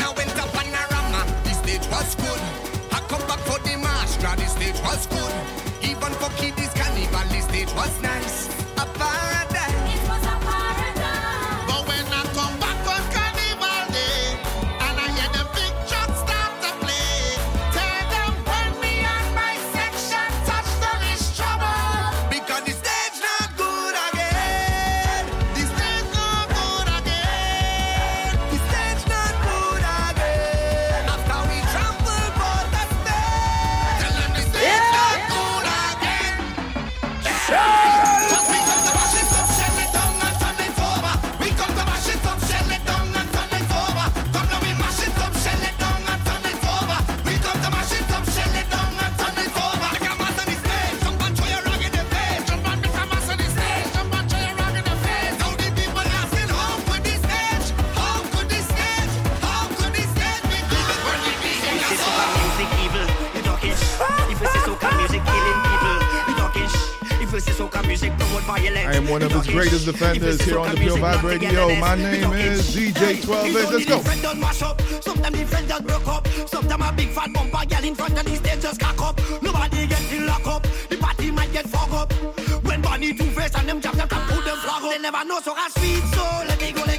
Defenders here on the Pure Vibe Radio. My name is DJ 12 Let's go. Sometimes the friend just broke up. Sometimes a big fat bumper girl in front of stage just cock up. Nobody up. The party might get fog up. When Bonnie Two Face and them jump, them flag up. They never know, so I so let me go.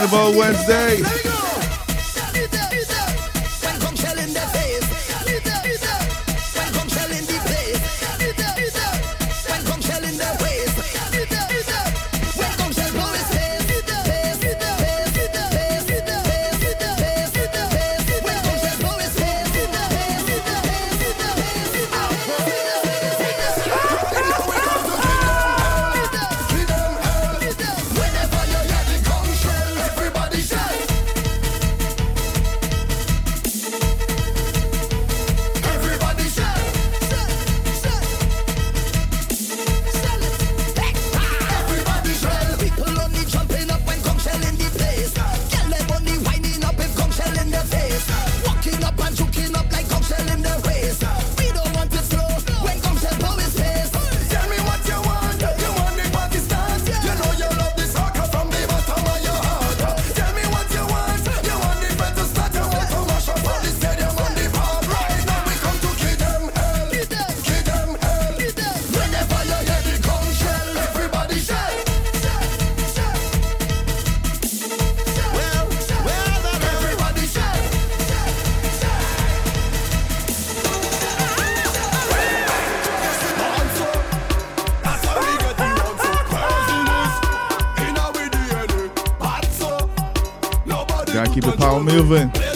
Carnival Wednesday. Ivan.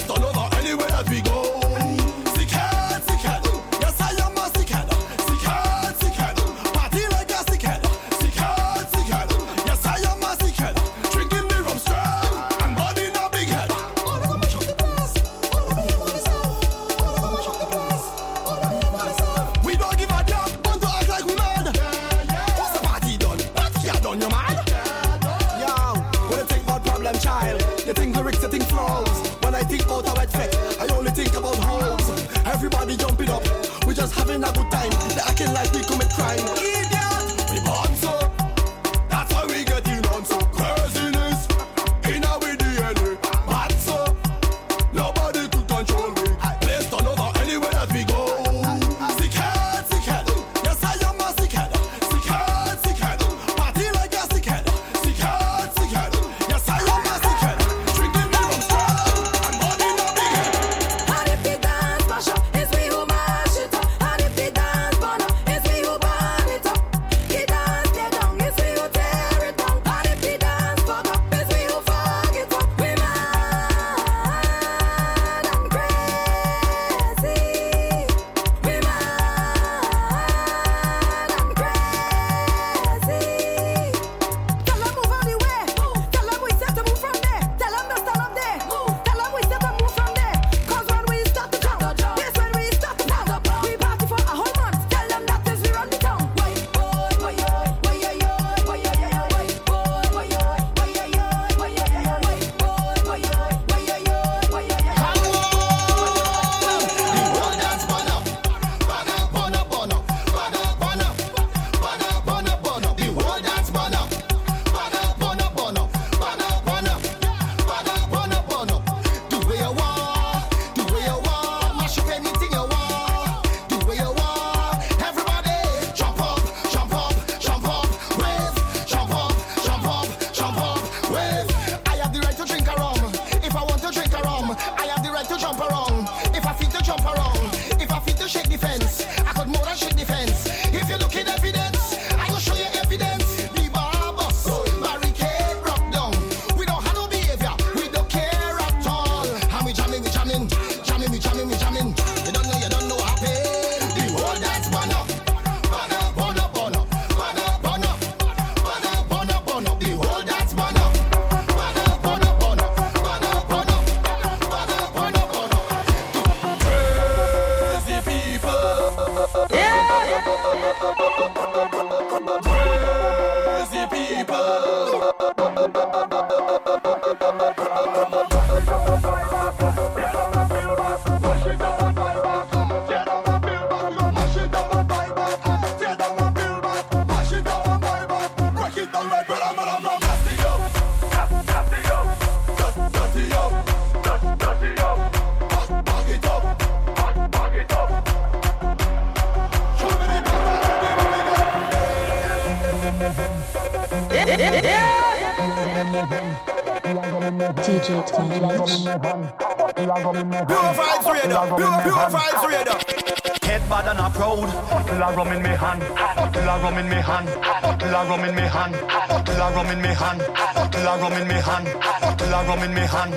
Bottle of rum in me hand. Bottle of rum in me hand. Bottle of rum in me hand. Bottle of rum in me hand. Bottle of rum in me hand. Bottle of rum in me hand.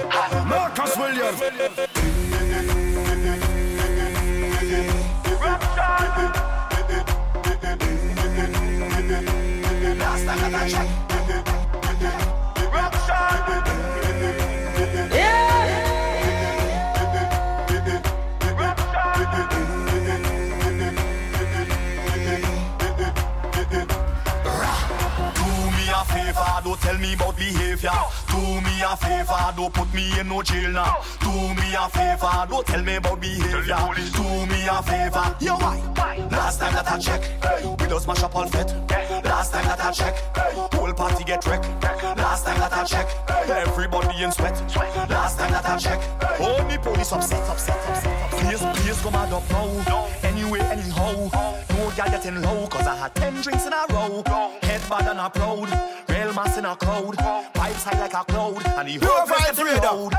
Marcus Williams. Do favor, don't put me in no jail now. Do me a favor, don't tell me about behavior. Do me a favor, yo why? Last time that I check, we just smash up all fit. Last time that I check, whole party get wrecked. Last time that I check, everybody in sweat. Last time that I check, only oh, police upset, upset, upset. Please, please come and up now. Anyway, anyhow, no girl getting low, cause I had ten drinks in a row. Head bad and a proud, mass in a crowd. Vibes high like a cloud, and the whole place getting loud.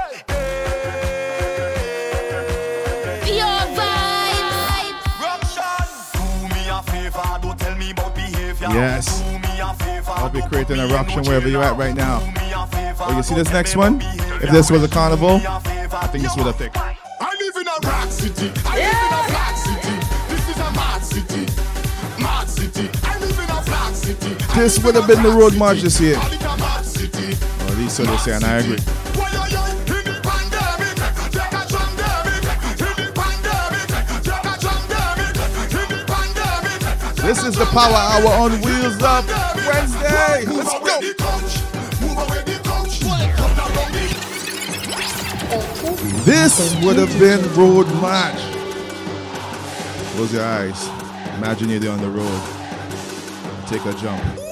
Pure vibe. Do me a favor, don't tell me about behavior. Yes. Do me a favor. I'll be creating a ruction wherever you're at right now. Oh, you see this next one? If this was a carnival, I think this would have thick. This would have been the road march this year. Or at least so they say, and I agree. This is the Power Hour on Wheels Up Wednesday. Let's go. This would have been road march. Close your eyes. Imagine you're there on the road. Take a jump.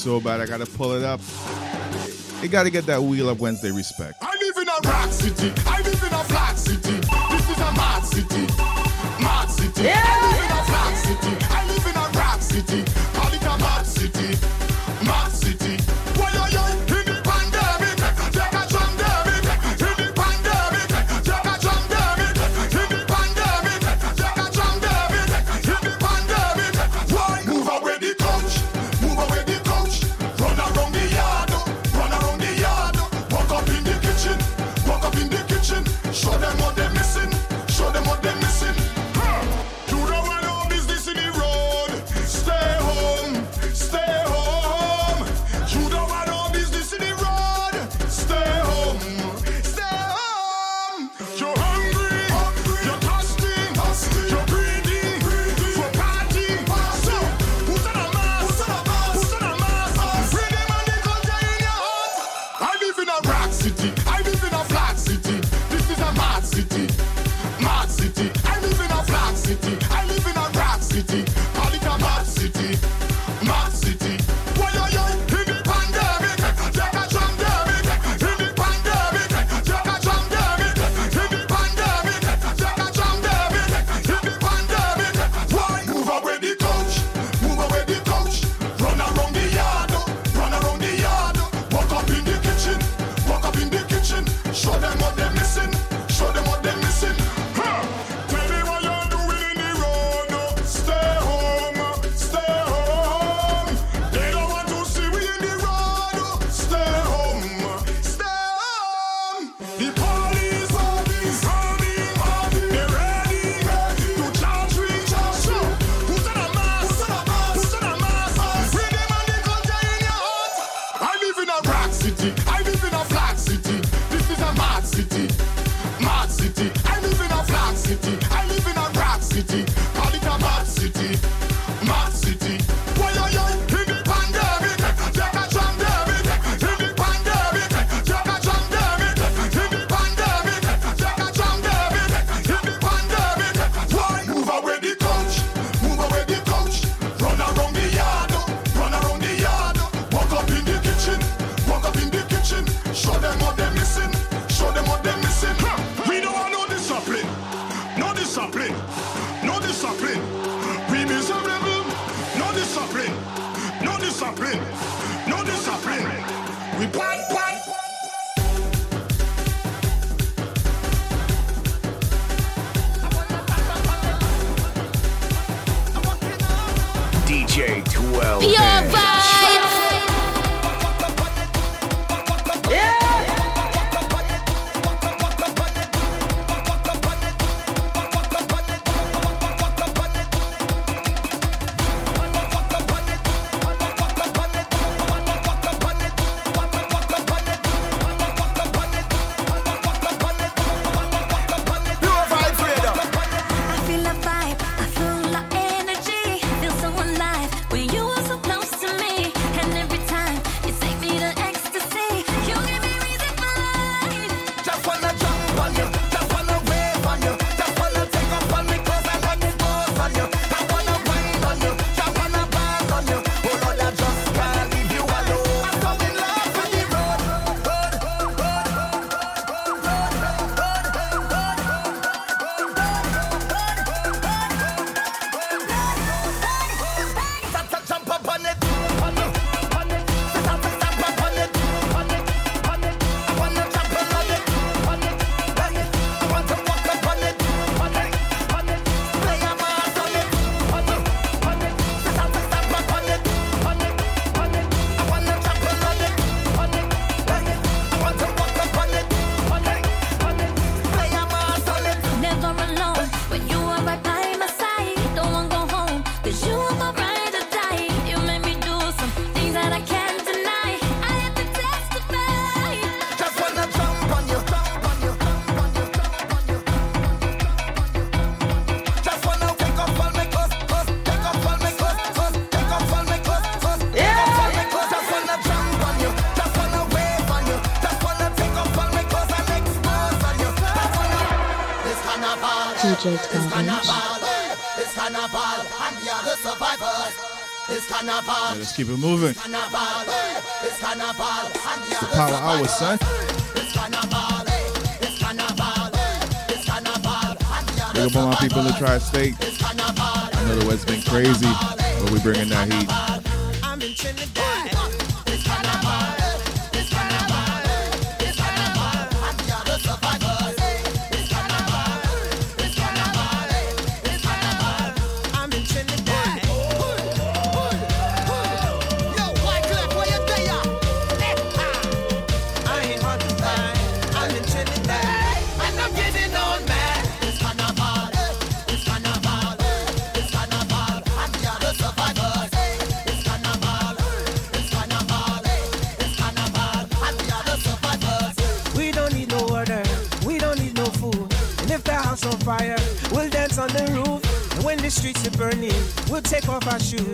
So bad, I gotta pull it up. You gotta get that Wheel Up Wednesday respect. I live in a rock city. I live in a flat city. This is a mad city. Mad city. I DJ Scarlet. It's carnival, eh? and we are the survivors. It's carnival. Yeah, let's keep it moving. It's carnival, eh? it's carnival, and we are the, the power hour, son. It's carnival, eh? it's carnival, it's we are Big up all my people in the tri-state. I know the West been crazy, but we bringing that heat. take off our shoes.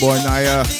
Boy Naya.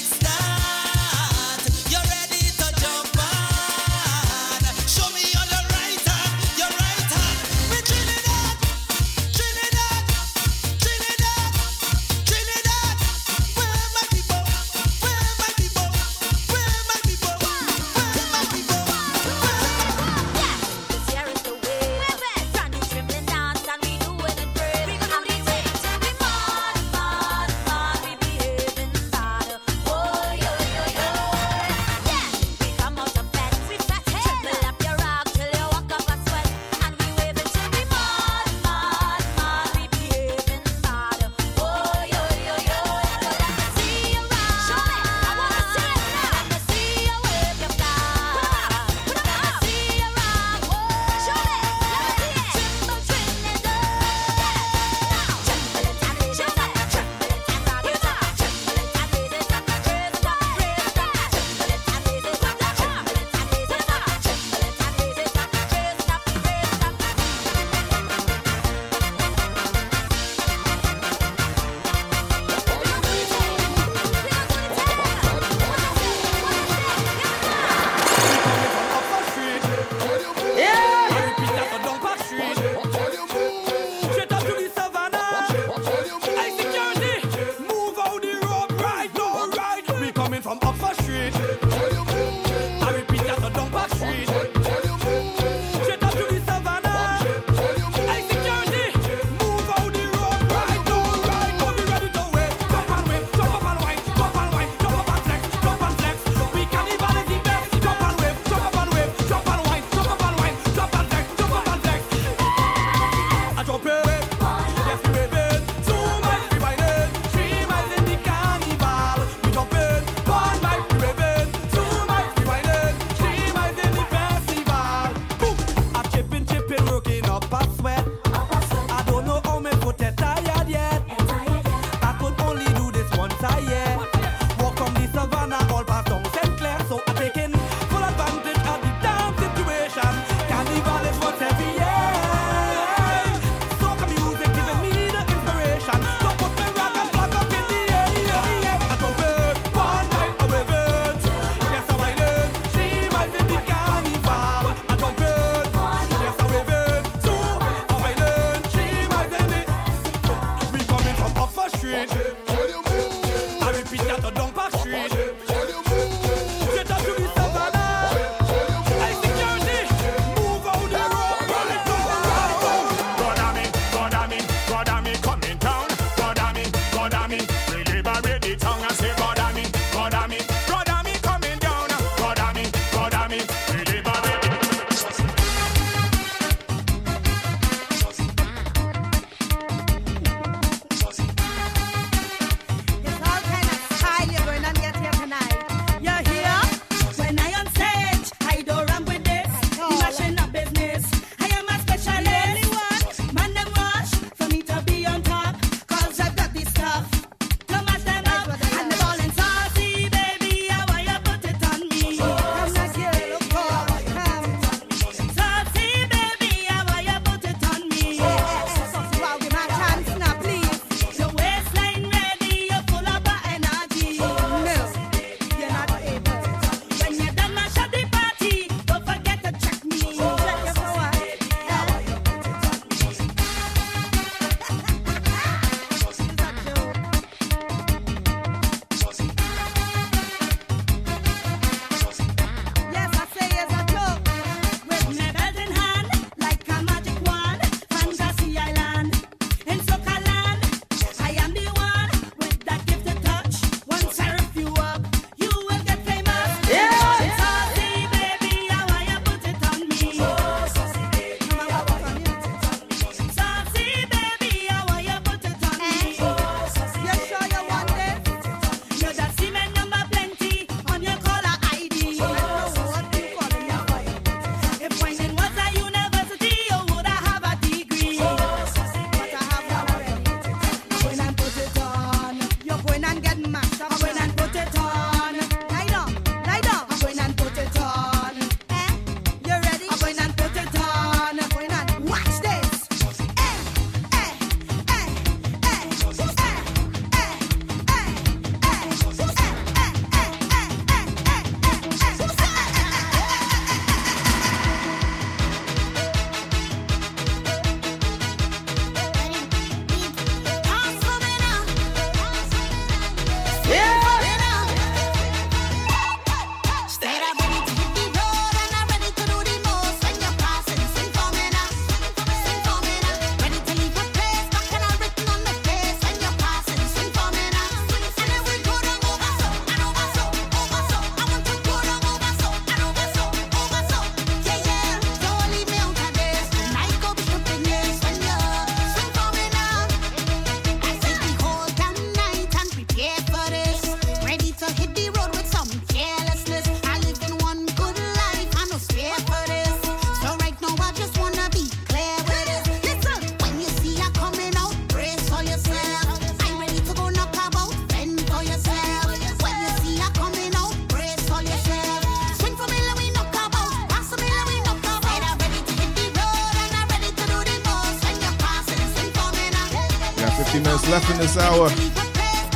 hour.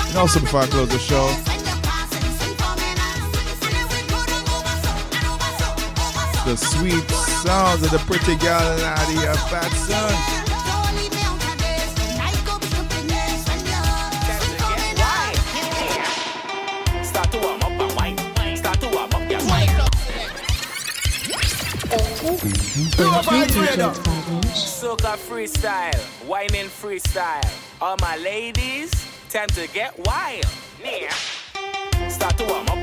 And also, before I close the show, the sweet sounds of the pretty gal and Nadia Batson. Soca freestyle, whining freestyle. All my ladies, time to get wild. Yeah. Start to warm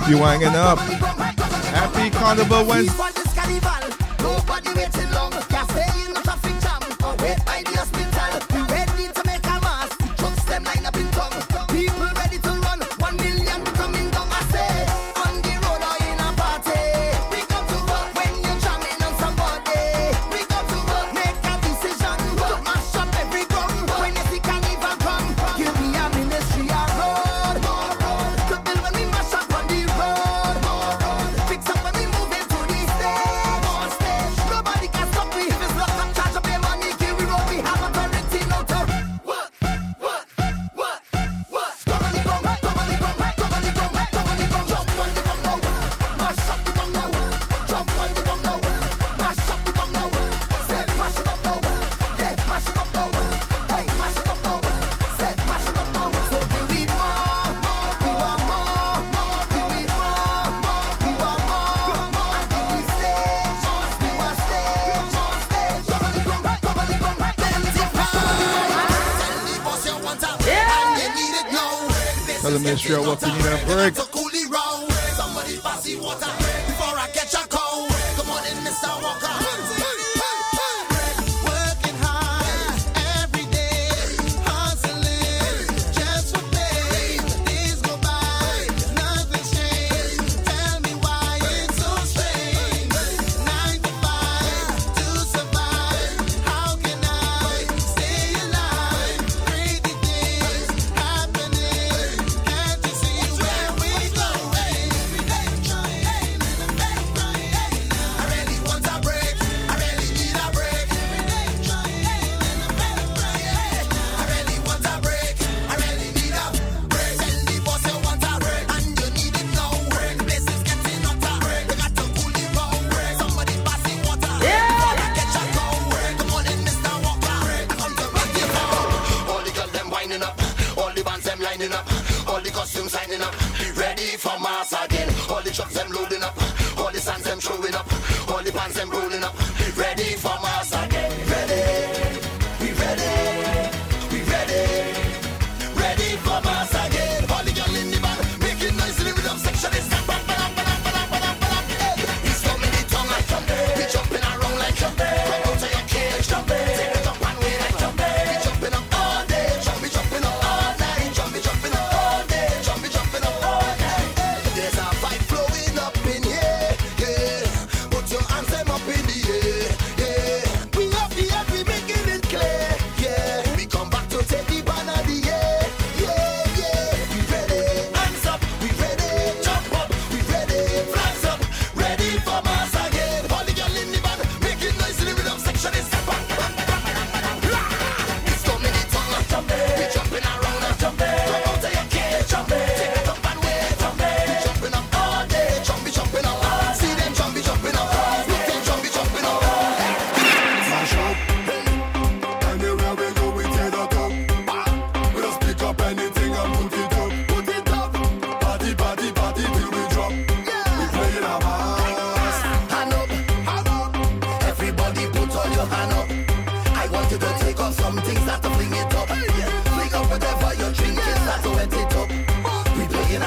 keep you hanging up. Happy Carnival Wednesday. show up in a Break.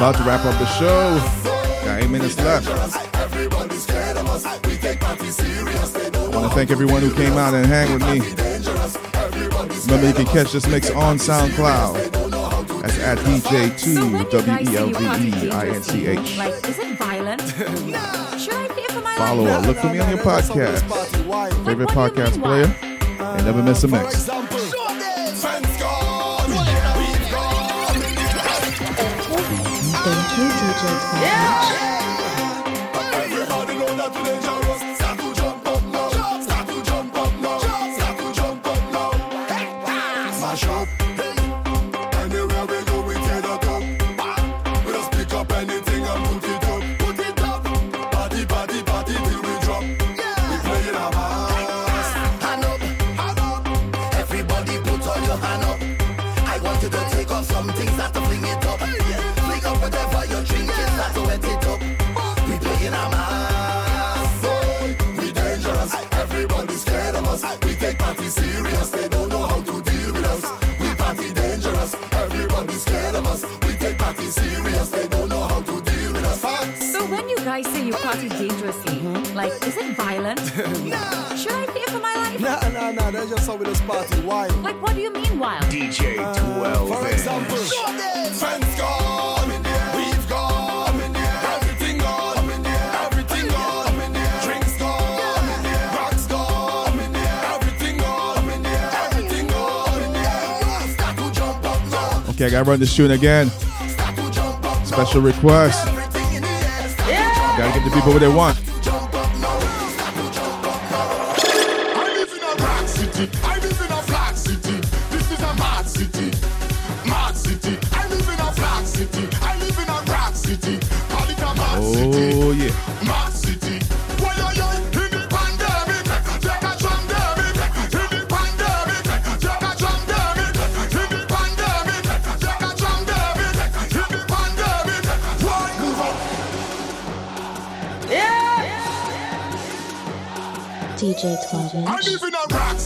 About to wrap up the show. Got eight minutes left. I want to thank everyone who came out and hang with me. Remember, you can catch this mix on SoundCloud. That's at DJ2 W E L V E I N C H. Like, is it violent? no. Should I fear for my Follow or look for me on your podcast. Favorite podcast player, and never miss a mix. judgment. Yeah. I run this tune again. Special request. Yeah. Gotta get the people what they want. I live in a city. I live in a black city. This is a mad city. I live in a rock.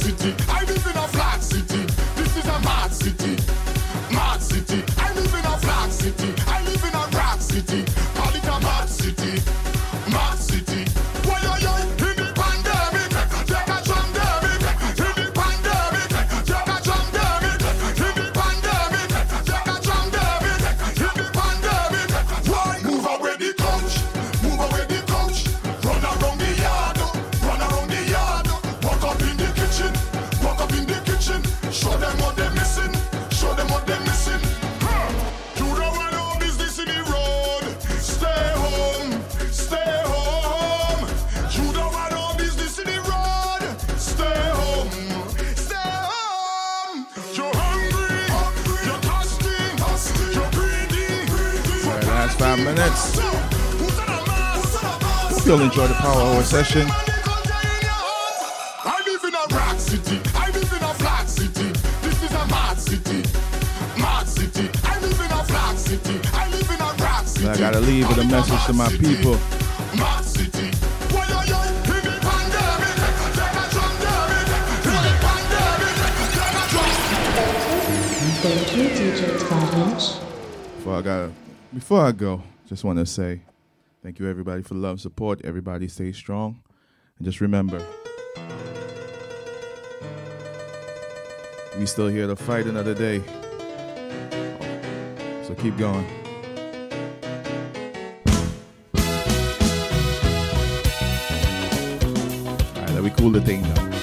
enjoy the Power Hour session. I live in a rock city. I live in a flat city. This is a mad city. Mad city. I live in a flat city. I live in a rock city. I gotta leave with a message to my people. Thank you, DJ Before I before I go, just want to say thank you everybody for the love and support. Everybody stay strong. And just remember, we still here to fight another day. So keep going. Alright, let me cool the thing down.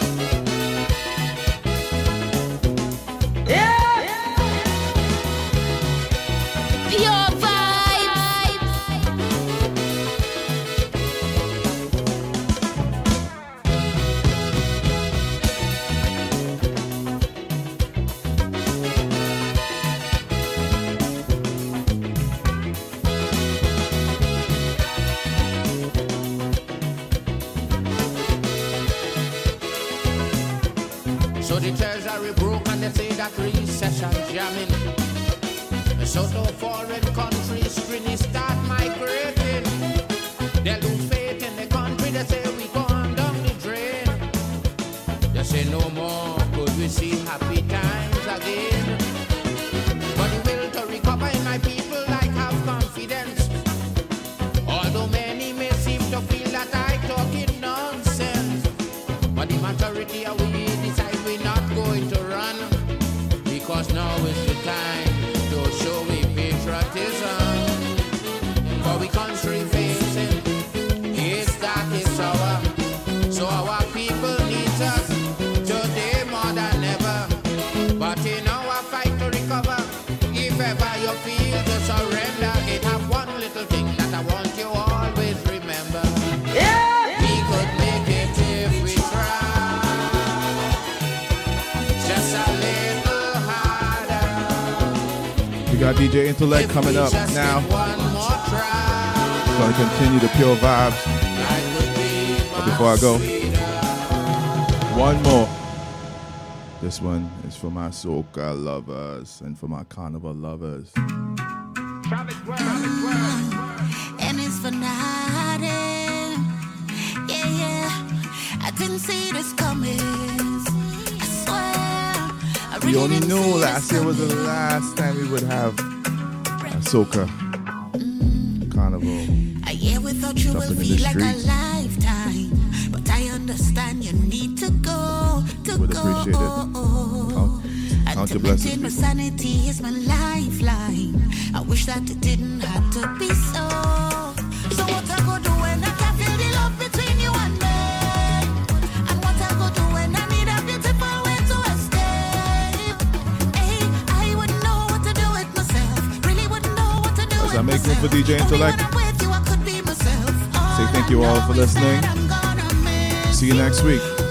Got DJ Intellect coming up now. give one more gonna continue the pure vibes. But before I go, one more. This one is for my soca lovers and for my carnival lovers. And it's for nothing. Yeah, yeah. I didn't see this coming. I swear. I We only knew last year was the last time we would have soca carnival. A year without you will Jumping feel like a lifetime. But I understand you need to go, to Would go. appreciate it. Count, count your blessings, my sanity is my lifeline. I wish that it didn't myself. say thank you all for listening. See you next week.